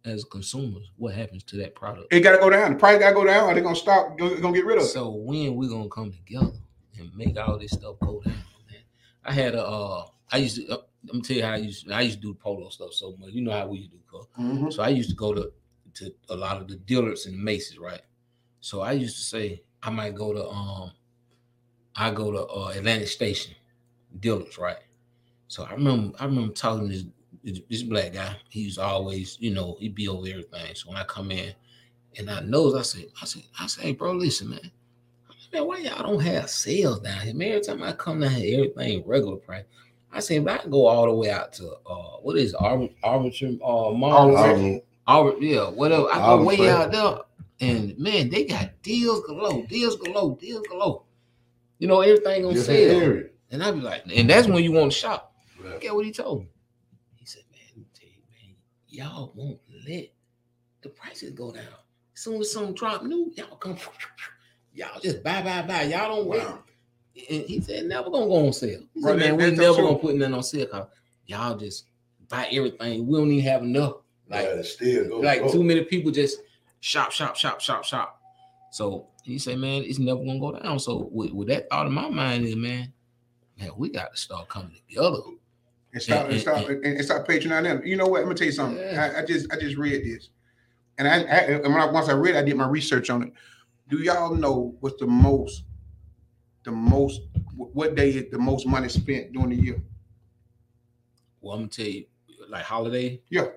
as consumers, what happens to that product? it got to go down. The price got to go down, or they're gonna stop. Gonna, gonna get rid of it. So when we gonna come together and make all this stuff go down, man? I had a, uh, I used to. Uh, let me tell you how I used. I used to do polo stuff so much. You know how we used to do. Mhm. So I used to go to to a lot of the dealers and Macy's, right? So I used to say I might go to um I go to uh, Atlantic Station dealers, right? So I remember I remember talking to this this, black guy. He used always, you know, he'd be over everything. So when I come in and I knows, I say, I say, I say, hey, bro, listen, man. Man, why y'all don't have sales down here? Man, every time I come down here, everything regular price. I say, but I can go all the way out to uh what is it, Arbor Arbitrum uh Mall? Yeah, whatever. I go way out there, and man, they got deals galore, deals galore, deals galore. You know, everything on sale. And I'd be like, and that's when you want to shop. Right. Get what he told me. He said, man, let me tell you, man, y'all won't let the prices go down. As soon as something drop new, y'all come, <laughs> y'all just buy, buy, buy. Y'all don't wait. Wow. And he said, never gonna go on sale. He Right, said, man, we never true. gonna put nothing on sale. Cause y'all just buy everything. We don't even have enough. Like, Right, still go. like go. too many people just shop, shop, shop, shop, shop. So he say, man, it's never gonna go down. So with, with that thought in my mind is, man, man, we got to start coming together. and stop And- and stop and- and, and stop patronizing them. You know what? I'm gonna tell you something. Yeah. I, I just I just read this, and I, I and when I, once I read, it, I did my research on it. Do y'all know what's the most, the most, what day is the most money spent during the year? Well, I'm gonna tell you, like holiday. Yeah.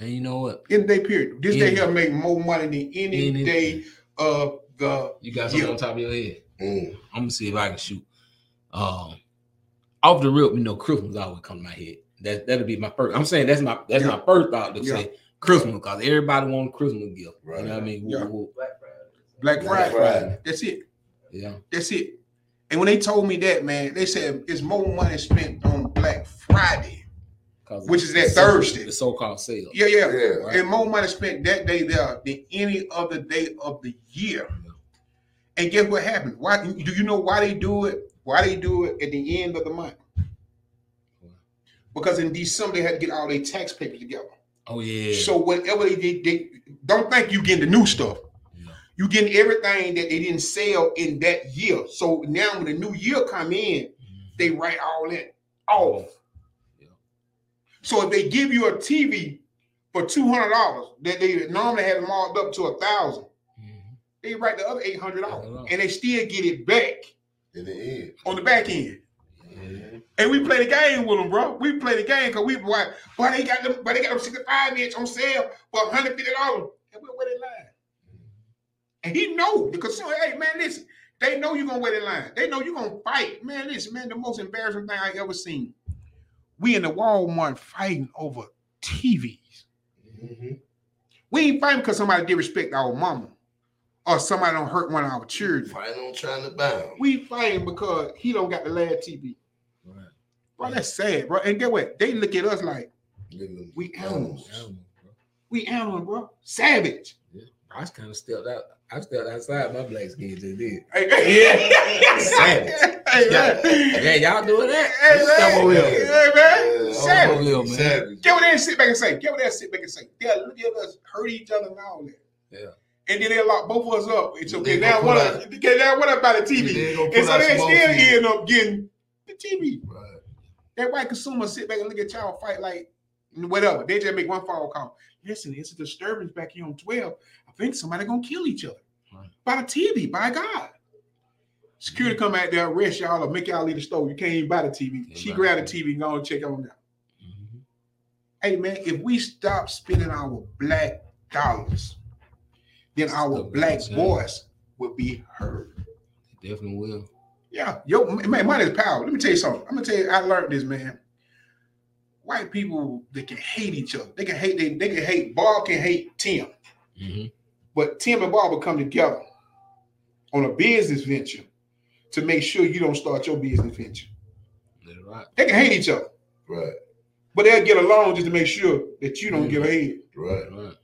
And you know what? In the day period. This day Any- here make more money than any, Any- day of the You got something Yeah. on top of your head. Mm. I'm gonna see if I can shoot. Um, off the rip, you know, Christmas always come to my head. That that'll be my first. I'm saying that's my that's Yeah. my first thought to Yeah. say Christmas because everybody want a Christmas gift. Right. You know what I mean? Yeah. Woo, woo. Black Friday. Black Black Friday. Friday. That's it. Yeah. That's it. And when they told me that, man, they said it's more money spent on Black Friday. 'Cause Which is that so- Thursday. The so-called sale. Yeah, yeah. Yeah. Right. and more money spent that day there than any other day of the year. And guess what happened? Why do you know why they do it? Why they do it at the end of the month? Because in December they had to get all their tax papers together. Oh yeah. So whatever they did, they don't think you getting the new stuff. Yeah. You getting everything that they didn't sell in that year. So now when the new year come in, Mhm. they write all that off. Yeah. So if they give you a TV for two hundred dollars, that they normally have marked up to a thousand, Mhm. they write the other eight hundred dollars, and they still get it back In the end. on the back end. Yeah. And we play the game with them, bro. We play the game because we why boy, they got them, but they got them 65 inch on sale for 150 dollars. And we're waiting line. And he know because so, hey man, listen, they know you're gonna wait in line. They know you're gonna fight. Man, listen, man, the most embarrassing thing I ever seen. We in the Walmart fighting over TVs. Mhm. We ain't fighting because somebody disrespect our mama or somebody don't hurt one of our children. Fighting on trying to bound. We fighting because he don't got the last TV. Right. Bro, that's sad, bro. And get what? They look at us like Nigga, We animals. Animal, we animals, bro. Savage. I was kind of stepped out. I stepped outside my black skin just did. <laughs> Hey, hey, Savage. Hey, man. Yeah, y'all doing that? Hey, Step man. over here. Hey, man. Yeah, Savage. over here, man. Savage. Get what they sit back and say. Get what they sit back and say. They'll look at us, hurt each other and all that. Yeah. And then they'll lock both of us up. It's They okay. gonna Now pull what? out- up- Okay, now what about the TV? And so they still TV. end up getting the TV. Right. That white consumer sit back and look at y'all fight like whatever. They just make one phone call. Listen, it's a disturbance back here on 12. Think somebody gonna kill each other. Right. By the TV, by God. Security come out there, arrest y'all, or make y'all leave the store. You can't even buy the TV. Can't she grabbed the TV and go and check on that. Mhm. Hey man, if we stop spending our black dollars, then our black what you're saying. voice will be heard. Definitely will. Yeah, yo, man, money is power. Let me tell you something. I'm gonna tell you, I learned this, man. White people, they can hate each other. They can hate. They, they can hate. Bob can hate Tim, hmm but Tim and Bob will come together on a business venture to make sure you don't start your business venture. Right. They can hate each other, Right. but they'll get along just to make sure that you don't get ahead. Right. Right.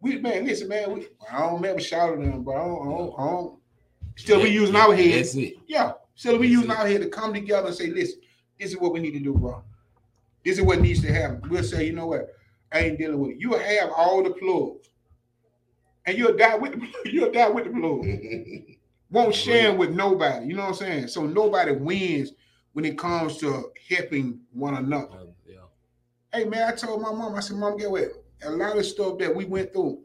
We man, listen, man. We, I don't ever shout at them, but I don't, I don't, I don't still be Yeah, using yeah, our heads. That's it. Yeah, still we That's using it. our head to come together and say, listen, this is what we need to do, bro. This is what needs to happen. We'll say, you know what? I ain't dealing with it. You have all the plugs. And you'll die with the <laughs> you'll die with the plug. <laughs> Won't share 'em with nobody. You know what I'm saying? So nobody wins when it comes to helping one another. Um, yeah. Hey man, I told my mom, I said, Mom, get what? A lot of stuff that we went through,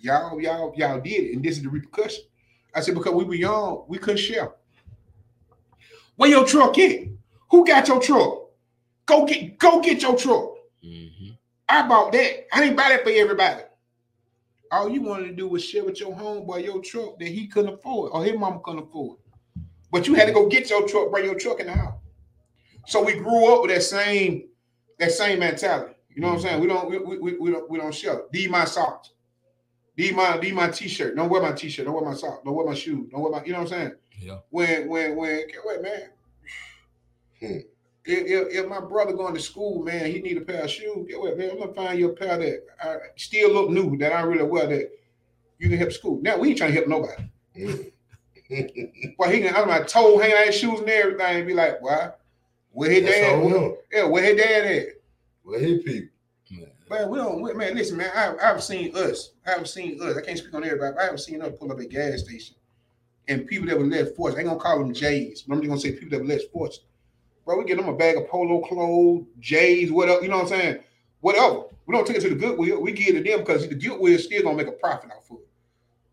y'all, y'all, y'all did it, and this is the repercussion. I said, because we were young, we couldn't share. Where your truck at? Who got your truck? Go get, go get your truck. hmm I bought that. I didn't buy that for everybody. All you wanted to do was share with your homeboy your truck that he couldn't afford, or his mama couldn't afford. But you had to go get your truck, bring your truck in the house. So we grew up with that same, that same mentality. You know what I'm saying? We don't, we, we, we, we don't, we don't share. D my socks. D my, D my t-shirt. Don't wear my t-shirt. Don't wear my socks. Don't wear my shoes. Don't wear my, you know what I'm saying? Yeah. when when when get what man Hmm. If, if, my brother going to school man he need a pair of shoes get what man i'm gonna find you a pair that I, still look new that i really wear that you can help school now we ain't trying to help nobody mm. <laughs> well he can have my toe hanging out his shoes and everything and be like why where his That's dad all yeah where his dad at Well, his people. Man. Man, we don't. we- Man, listen, man. I, I've seen us. I haven't seen us. I can't speak on everybody. But I haven't seen us pull up at gas station, and people that were less fortunate. I ain't gonna call them J's, but I'm just gonna say people that were less fortunate. Bro, we get them a bag of polo clothes, J's, whatever. You know what I'm saying? Whatever. We don't take it to the Goodwill. We give it to them because the Goodwill is still gonna make a profit off of it.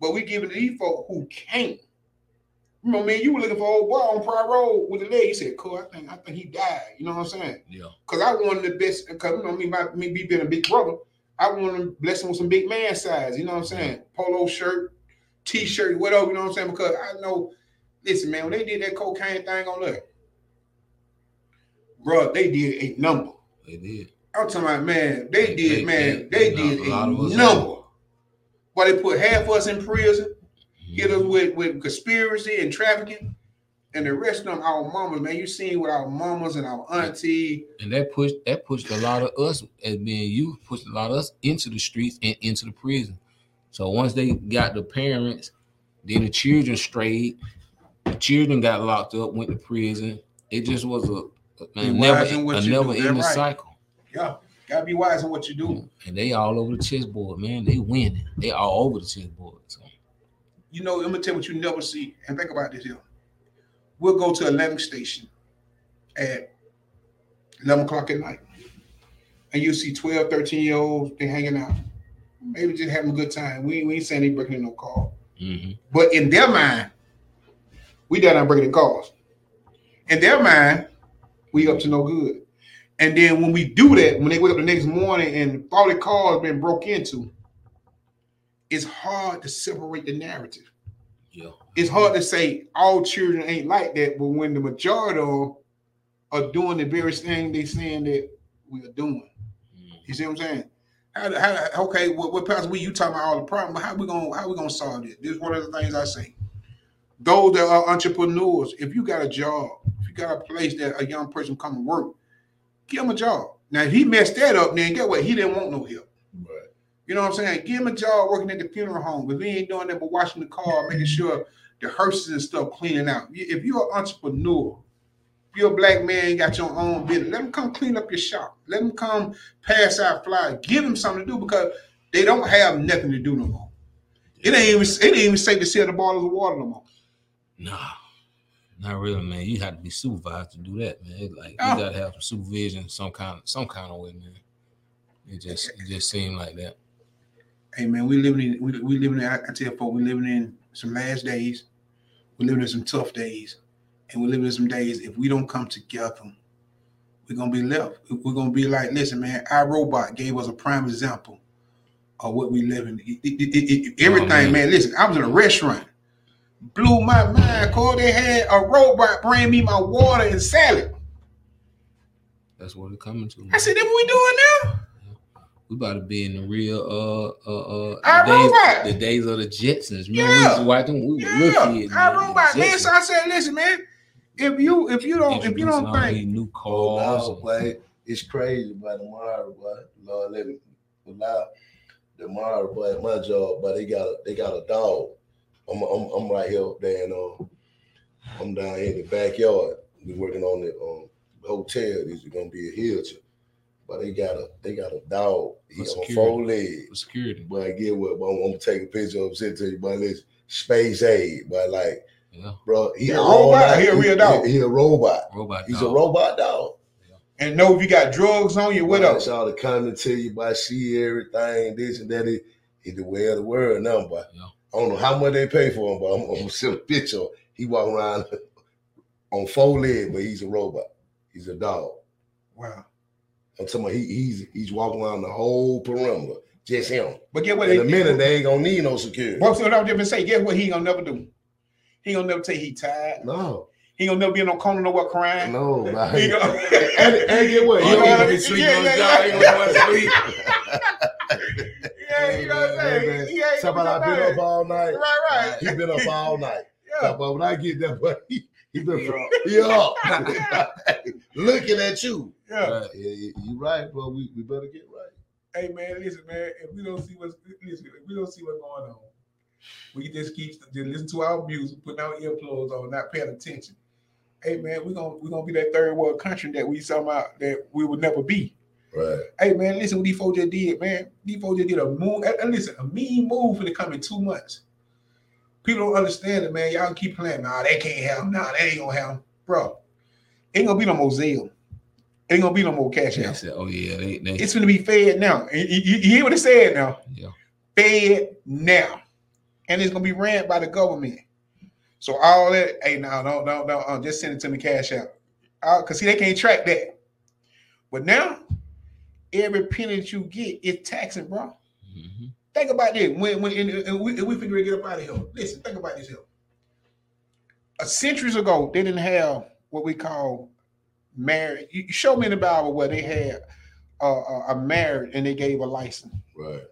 But we give it to these folk who can't. Remember, man, you were looking for old boy on Pryor Road with the leg. You said, "Cool, I think, I think he died." You know what I'm saying? Yeah. Cause I wanted the best. Cause you know me, my, me be being a big brother. I wanted to bless him with some big man size. You know what I'm saying? Polo shirt, t-shirt, whatever. You know what I'm saying? Because I know. Listen, man, when they did that cocaine thing on there, bro, they did a number. They did. I'm talking about, man, they They- did, they- man, they- they did a number. Why they put half of us in prison, hit us Mhm. with, with conspiracy and trafficking, and the rest of them, our mamas, man. You seen with our mamas and our auntie. And that pushed that pushed a lot of us as being you pushed a lot of us into the streets and into the prison. So once they got the parents, then the children strayed. The children got locked up, went to prison. It just was a, a Be never in what a never ending right. cycle. Yeah, gotta be wise in what you do. And they all over the chessboard, man. They winning. They all over the chessboard. So You know, I'm gonna tell you what you never see. And think about this here. We'll go to Atlantic Station at 11 o'clock at night. And you see 12, 13 year olds, they hanging out. Maybe just having a good time. We, we ain't saying they breaking in no car. mhm. But in their mind, we down there breaking in cars. in their mind, we up to no good. And then when we do that, when they wake up the next morning and 40 cars been broke into, it's hard to separate the narrative. Yeah. It's hard to say all children ain't like that, but when the majority of are doing the very thing they saying that we are doing. Mm. You see what I'm saying? How, how, okay, what, what Pastor we you talking about all the problem, but how we gonna how we gonna solve this? This is one of the things I say. Those that are entrepreneurs, if you got a job, got a place that a young person come and work, give him a job. Now if he messed that up, then get what? He didn't want no help. Right. You know what I'm saying? Give him a job working at the funeral home. If he ain't doing that but washing the car, making sure the hearses and stuff cleaning out. If you're an entrepreneur, if you're a black man, got your own business, let him come clean up your shop. Let him come pass out flyers. Give him something to do because they don't have nothing to do no more. It ain't even it ain't even safe to sell the bottles of water no more. Nah, not really, man. You have to be supervised to do that, man. Like Oh. you gotta have some supervision, some kind, of, some kind of way, man. It just, it just seemed like that. Hey man, we living in we, we living in I, I tell folks we living in some last days. We living in some tough days, and we living in some days. If we don't come together, we're gonna be left. We're gonna be like, listen, man. Our robot gave us a prime example of what we live in. It- it- it- oh, everything, man. man. Listen, I was in a restaurant. Blew my mind, Cole. They had a robot bring me my water and salad. That's what it's coming to. I said, "That what we doing now?" We about to be in the real uh uh uh Our the days, the days of the Jetsons. Remember we Yeah. used to watch them? We were Yeah, little kids. our robot, man. So Jetsons. I said, "Listen, man. If you if you don't if you don't all think these new Oh, cars. boy, it's crazy, but tomorrow, boy, Lord, let me allow tomorrow, boy, my job, but they got a they got a dog. I'm I'm, I'm right here up there, and uh, I'm down here in the backyard. We working on the um, hotel. This is gonna be a Hilton, but they got a they got a dog. He For on four legs. for security. But I get what? But I'm, I'm gonna take a picture of him, send it to you. But listen, space aid. But like, Yeah, bro, he, He a all robot or night- he a real dog? He, he a robot. robot. He's dog. a robot dog. and know if you got drugs on you, what Boy, else? It's all the coming to you, by see everything, this and that. He, he the way of the world now, but Yeah. I don't know how much they pay for him, but I'm, I'm gonna send a picture. He walk around <laughs> on four legs, but he's a robot. He's a dog. Wow. I'm talking about he, he's he's walking around the whole perimeter, just him. But get what? In a minute, they ain't gonna need no security. What's what I'm just say? Guess what? He gonna never do. He gonna never say he tired. No, He gonna never be in no corner no what crying. no, <laughs> man. He and, gonna- and get what? <laughs> He what be sleeping Yeah, on yeah, the job. He yeah. don't want to sleep. Yeah, you know what I'm saying? He ain't Talk about gonna I've been up all night. Right, right. He been up all night. <laughs> Yeah. But when I get there, but he, he been he up. <laughs> <laughs> looking at you. Yeah. Right. Yeah, you you right, bro. We, we better get right. Hey man, listen, man. If we don't see what's listen, if we don't see what's going on, we just keep just listen to our music, putting our earplugs on, not paying attention. Hey man, we're gonna we're gonna be that third world country that we somehow that we would never be. Right. Hey man, listen what these folks just did, man. These folks just did a move. And listen, a mean move for the coming two months. People don't understand it, man. Y'all keep playing. Nah, they can't have him. Nah, they ain't gonna have him. Bro, ain't gonna be no more Zelle. Ain't gonna be no more cash out. said, "Oh yeah, they, they It's gonna be FedNow. You, you- you hear what it said now? yeah, Fed now. And it's gonna be ran by the government. So all that, hey, no, no, no, no, uh, just send it to me cash out. Uh, Cause see, they can't track that. But now, every penny that you get is taxing, bro. Mhm. Think about this. When when and, and we, and we figure to get up out of here. Listen, think about this here. A centuries ago, they didn't have what we call marriage. You show me in the Bible where they had uh, a, a marriage and they gave a license. Right.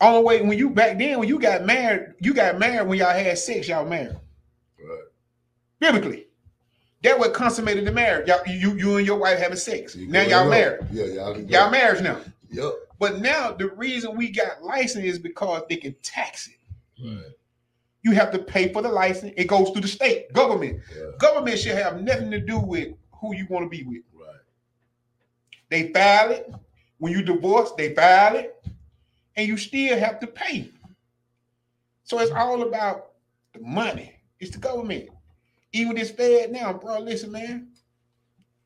Only way when you back then when you got married, you got married when y'all had sex. Y'all married Right. biblically. That what consummated the marriage. Y'all, you you and your wife having sex. You now y'all up. married. Yeah, y'all. Y'all married now. Yep. But now the reason we got license is because they can tax it. Right. You have to pay for the license. It goes through the state government. Yeah. Government should have nothing to do with who you want to be with. Right. They file it. When you divorce, they file it. And you still have to pay. So it's all about the money. It's the government. Even this FedNow, bro, listen, man.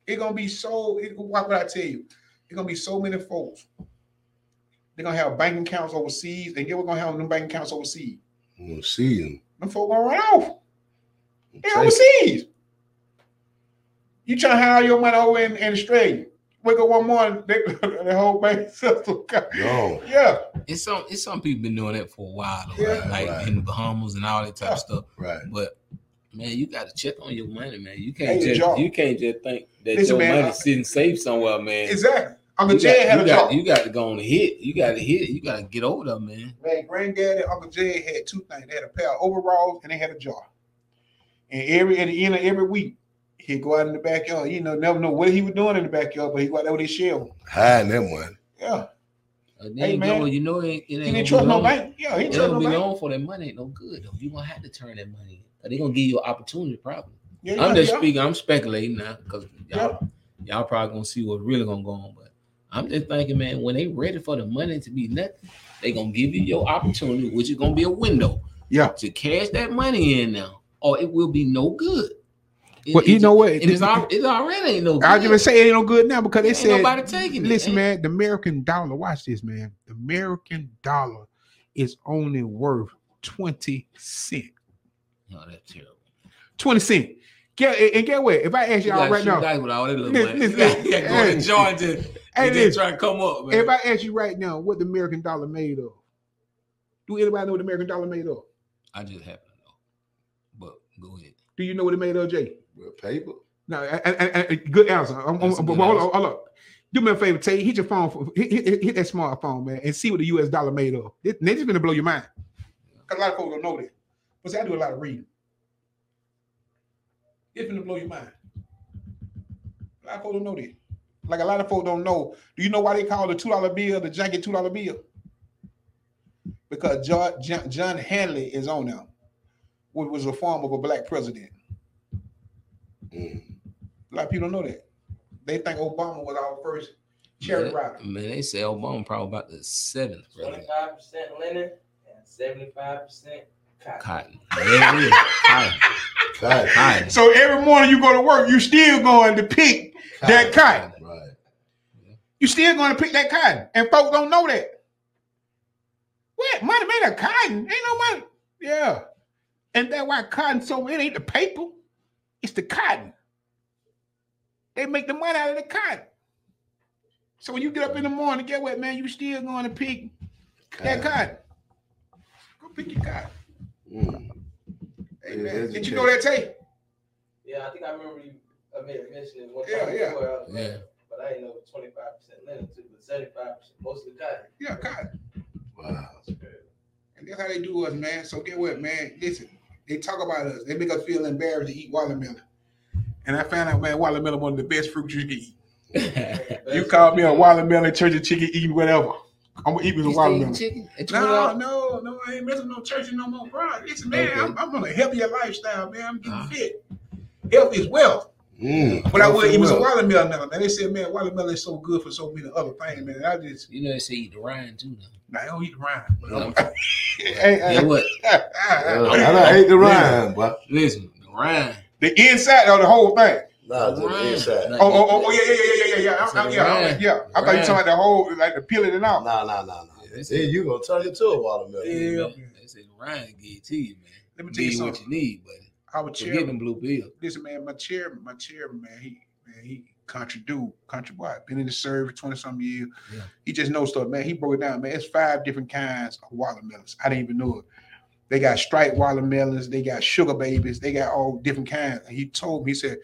It's gonna be so it, what would I tell you? It's gonna be so many folks. They're gonna have banking accounts overseas, and get we're gonna have them banking accounts overseas. I'm gonna see him. Them folk gonna run off. They Say- overseas. You trying to hide your money over in, in Australia. Wake up one morning, they, <laughs> the whole bank <laughs> system. got- No. Yeah, It's some it's some people been doing that for a while, though, Yeah. right? like Right. in the Bahamas and all that type Yeah. of stuff. Right. But man, you got to check on your money, man. You can't just Joe. you can't just think that Listen, your man, money's I- sitting safe somewhere, man. exactly. Uncle You Jay got, had you, a got, job. you got to go on the hit. You got to hit. You got to get over there, man. Man, granddaddy, and Uncle Jay had two things. They had a pair of overalls and they had a jar. And every at the end of every week, he'd go out in the backyard. You know, never know what he was doing in the backyard, but he go out there with his shell. Hiding that money. Yeah. Uh, Hey, hey, man. man, you know it, ain't- it He didn't trust no bank. Yeah, he It trust don't no be bank. for that money. Ain't no good though. You gonna have to turn that money. Cause they gonna give you an opportunity, probably. Yeah, I'm just yeah. speaking. I'm speculating now because y'all, y'all probably gonna see what's really gonna go on. But I'm just thinking, man, when they ready for the money to be nothing, they gonna give you your opportunity, which is gonna be a window. Yeah. To cash that money in now, or it will be no good. It- Well, you know what? And it's, al- it already ain't no good. I just say it ain't no good now because they Ain't said nobody taking it. Listen, Ain't- man, the American dollar, watch this, man. The American dollar is only worth 20 cent. Oh, that's terrible. 20 cent. Get and get what? If I ask You y'all gotta right now, dice with all that little Listen, money. You listen, <laughs> gotta go hey. to Georgia Hey, and then try to come up, man. if I ask you right now what the American dollar made of, do anybody know what the American dollar made of? I just happen to know. But go ahead. Do you know what it made of, Jay? With paper. No, I, I, I, I- good answer. I'm- I'm- That's but good hold on, answer. hold on. Do me a favor, Tay. Hit your phone. For, hit, hit, hit that smartphone, man, and see what the U.S. dollar made of. They, they just gonna blow your mind. Cause a lot of folks don't know that. But see, I do a lot of reading. It's gonna blow your mind. A lot of folks don't know that. Like a lot of folks don't know. Do you know why they call the two dollar bill the janky two dollar bill? Because John, John, John Hanley is on them, which was a form of a black president. Mm. A lot of people don't know that. They think Obama was our first charity rider. man, they say Obama probably about the seventh president. Twenty-five percent linen and seventy-five percent cotton. Cotton. There it is. Cotton. Cotton. Cotton. So every morning you go to work, you still going to pick that cotton. Right. Mm-hmm. You still going to pick that cotton, and folks don't know that. What money made of cotton? Ain't no money. Yeah, and that's why cotton. So it ain't the paper, it's the cotton. They make the money out of the cotton. So when you get up in the morning, get what, man? You still going to pick that cotton. Go pick your cotton. Mm. Hey, Yeah, Did you know that, Tay? Yeah, I think I remember you. I made a mention it one Yeah, time yeah. before. I was Yeah. like, but I didn't know twenty-five percent linen too, but seventy-five percent mostly cotton. Yeah, cotton. Wow. And that's how they do us, man. So get what, man? Listen, they talk about us. They make us feel embarrassed to eat watermelon. And I found out, man, watermelon one of the best fruits you can eat. <laughs> You call me a watermelon, church of chicken, eating whatever. I'm gonna eat me some You still eating watermelon. chicken? At No, $20? no, no, I ain't messing no church no more, bro. Listen, man, Okay. I'm, I'm on a healthier lifestyle, man. I'm getting Ah. fit. Health is wealth. Mm. But I would eat me some Well, watermelon now, man. They said, man, watermelon is so good for so many other things, man. I just, You know they say eat the rind too now. nah, I don't eat around. No. <laughs> <laughs> Hey, <laughs> Yeah, what? uh, I done ate the rhyme, but Listen, the rind. the inside of the whole thing. nah, to the inside. Like, Oh, oh, oh, oh, yeah, yeah, yeah, yeah, yeah, yeah. I'm, I'm, yeah, I'm, yeah. I thought you rind. talking about the whole, like the peeling it out. Nah, nah, nah, nah. Yeah, they Then you gonna turn it to a watermelon. Yeah. man, They say the rind get it to you, man. Let me tell you Need what something. you need, buddy. Our Forget chairman, them blue pills. listen, man, my chairman, my chairman, man, he, man, he country dude, country boy, been in the service twenty some years. Yeah. He just knows stuff, man. He broke it down, man. It's five different kinds of watermelons. I didn't even know it. They got striped watermelons, they got sugar babies, they got all different kinds. And he told me, he said,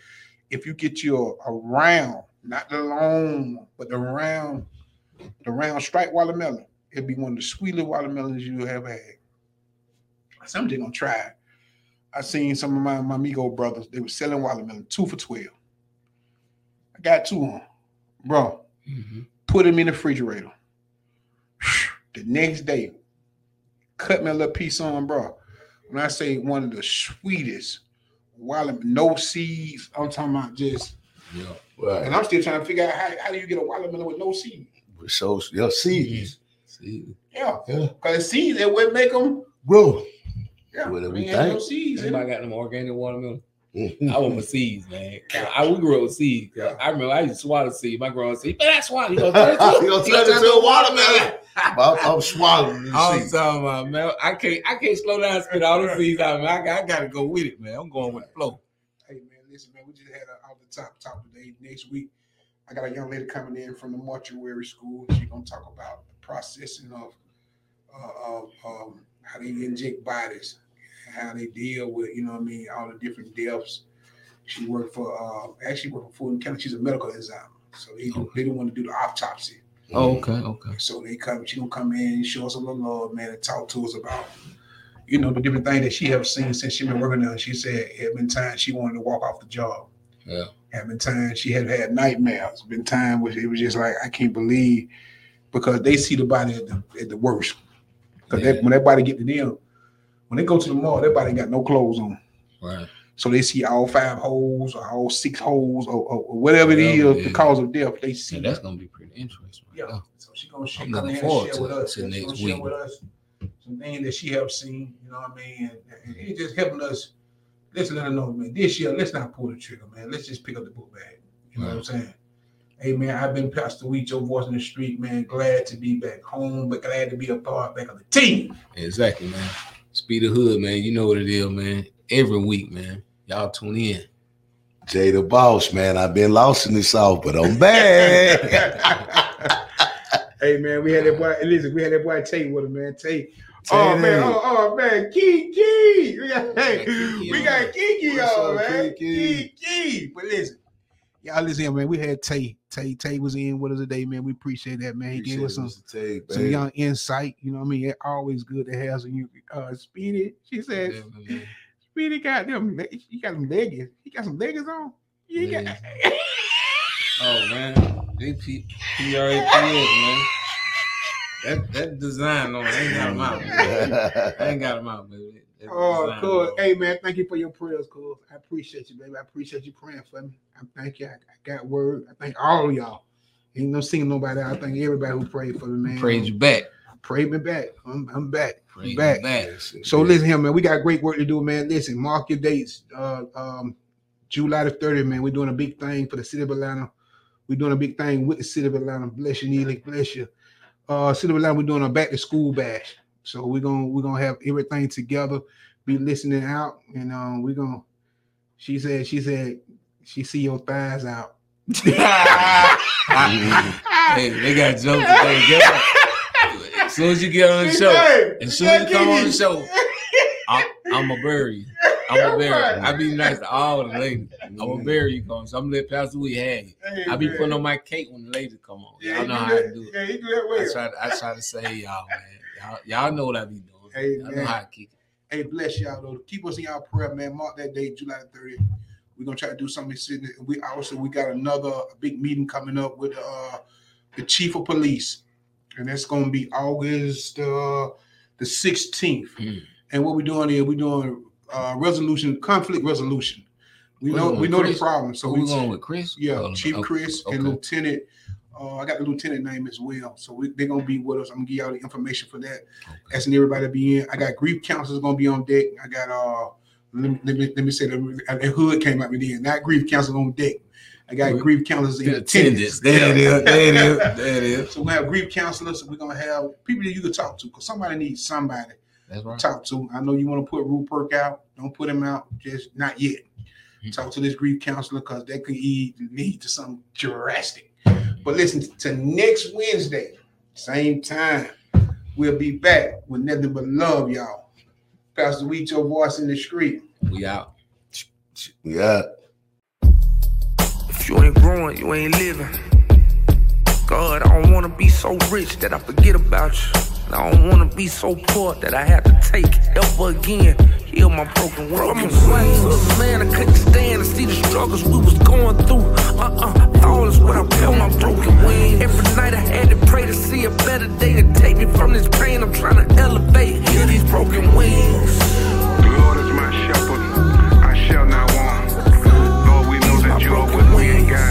if you get you a, a round, not the long, but the round, the round striped watermelon, it'd be one of the sweetest watermelons you ever had. I'm gonna try it. I seen some of my, my Migo brothers, they were selling watermelon two for 12. I got two on, bro. Mm-hmm. Put them in the refrigerator. <sighs> The next day, cut me a little piece on, bro. When I say one of the sweetest watermelon, no seeds, I'm talking about just, Yeah. Right. and I'm still trying to figure out how, how do you get a watermelon with no seeds? So your seeds, See, Yeah, Yeah. because seeds that would make them. grow. Yeah, What do we we ain't no think? seeds. in anybody it. got them organic watermelon? Mhm. I want my seeds, man. I we grew up with seeds. I remember I used to swallow seeds. My grandma said, "Man, that's <laughs> why you gonna turn it to, You gonna turn it to a watermelon. <laughs> I'm, I'm swallowing the I'm seeds. talking about, man. I can't, I can't slow down and spit all the seeds out, man. I, got- I gotta go with it, man. I'm going with the flow. Hey man, listen, man, we just had a, off the top top today. Next week, I got a young lady coming in from the mortuary school. She's gonna talk about the processing of uh, of um, how they inject bodies, how they deal with you know what I mean all the different deaths. She worked for uh, actually worked for Fulton County. She's a medical examiner, so they do, they don't want to do the autopsy. Oh, okay, okay. So they come, she gonna come in and show us a little love, man, and talk to us about, you know, the different things that she have seen since she been working there. She said it had been times she wanted to walk off the job. Yeah. Had been times she had had nightmares. Been time where it was just like I can't believe because they see the body at the, at the worst. Because Yeah. when that body get to them, when they go to the mall, that body got no clothes on. Right. So they see all five holes or all six holes or, or, or whatever it is, it the cause of death. They see that's gonna be pretty interesting. Right yeah. there. So she gonna share, come in and share to with us. to She next gonna share week. with us some things that she have seen. You know what I mean? And, and just helping us. Let's let her know, man. This year, let's not pull the trigger, man. Let's just pick up the book bag. You know what I'm saying? Hey man, I've been Pastor Wheat, your voice in the street, man. Glad to be back home, but glad to be a part back of the team. Exactly, man. Speedy Hood, man. You know what it is, man. Every week, man. Y'all tune in. Ja Da Boss, man. I've been lost in the south, but I'm back. <laughs> hey man, we had that boy. Listen, we had that boy Tate with us, man. Tate. Oh man, oh, oh man, Kiki. We got, hey, Kiki we got Kiki on, man. Kiki? Kiki. But listen, y'all listen, here, man. We had Tay. Tay Tay was in with us today, man. We appreciate that, man. He gave us some Tay, some young insight. You know what I mean? It's always good to have some you uh Speedy. She said Definitely. Speedy got them he got some leggings. He got some leggings on. You got Oh man, they P P R A P S, man. That that design on it, I ain't got them out. man. I <laughs> ain't got them out, baby. That Oh, cool. on. Hey, man, thank you for your prayers, cool. I appreciate you, baby. I appreciate you praying for me. I thank you. I, I got word. I thank all of y'all. Ain't no seeing nobody. I thank everybody who prayed for me, man. Praise you back. Pray me back. I'm, I'm back. Praise I'm back. back. So listen here, man. We got great work to do, man. Listen, mark your dates. Uh, um, July the 30th, man. We're doing a big thing for the city of Atlanta. We're doing a big thing with the city of Atlanta. Bless you, Neely. Bless you. Uh, city of Atlanta, we're doing a back to school bash. So we're gonna we're gonna have everything together. Be listening out, and um, we're gonna. She said. She said. She see your thighs out. <laughs> Hey, they got jokes today. Get up. As soon as you get on the show, as soon as you come on the show, I'm, I'm gonna bury you. I'm gonna bury you. I be nice to all the ladies. I'm gonna bury you, come. So I'm gonna let Pastor Wheat have you. I be putting on my cake when the ladies come on. Y'all know how to do it. Yeah, he do that I try, to, I try to say y'all, man. Y'all, y'all know what I be doing. Hey, Y'all know how to kick it. Hey, bless y'all though. Keep us in y'all prayer, man. Mark that day, July 30th. We're gonna try to do something. sitting- We also we got another big meeting coming up with uh the chief of police, and that's gonna be August uh the 16th. Mm. And what we're doing here, we're doing uh resolution, conflict resolution. We We're know we know the problem. So So we we going with Chris? yeah, Oh, Chief okay. Chris and Okay. Lieutenant. Uh, I got the lieutenant name as well, so we, they're gonna be with us. I'm gonna give y'all the information for that. Asking everybody to be in. I got grief counselors gonna be on deck. I got uh, let me let me, let me say the, the hood came out with then. Not grief counselors on deck. I got Grief- grief counselors in attendance. attendance. There it is. There it is. There it is. So we have grief counselors. We're gonna have people that you can talk to because somebody needs somebody right. talk to. I know you want to put Rupert out. Don't put him out. Just not yet. Mhm. Talk to this grief counselor because that could lead, lead to something drastic. But listen to next Wednesday, same time. We'll be back with nothing but love, y'all. Pastor Wheat, your voice in the street. We out. Yeah. If you ain't growing, you ain't living. God, I don't wanna be so rich that I forget about you. I don't wanna be so poor that I have to take ever again. Heal my broken wings. From Atlanta to couldn't stand to see the struggles we was going through. Uh-uh, all is what I built my broken wings. Every night I had to pray to see a better day to take me from this pain. I'm trying to elevate. Heal these broken wings. The Lord is my shepherd.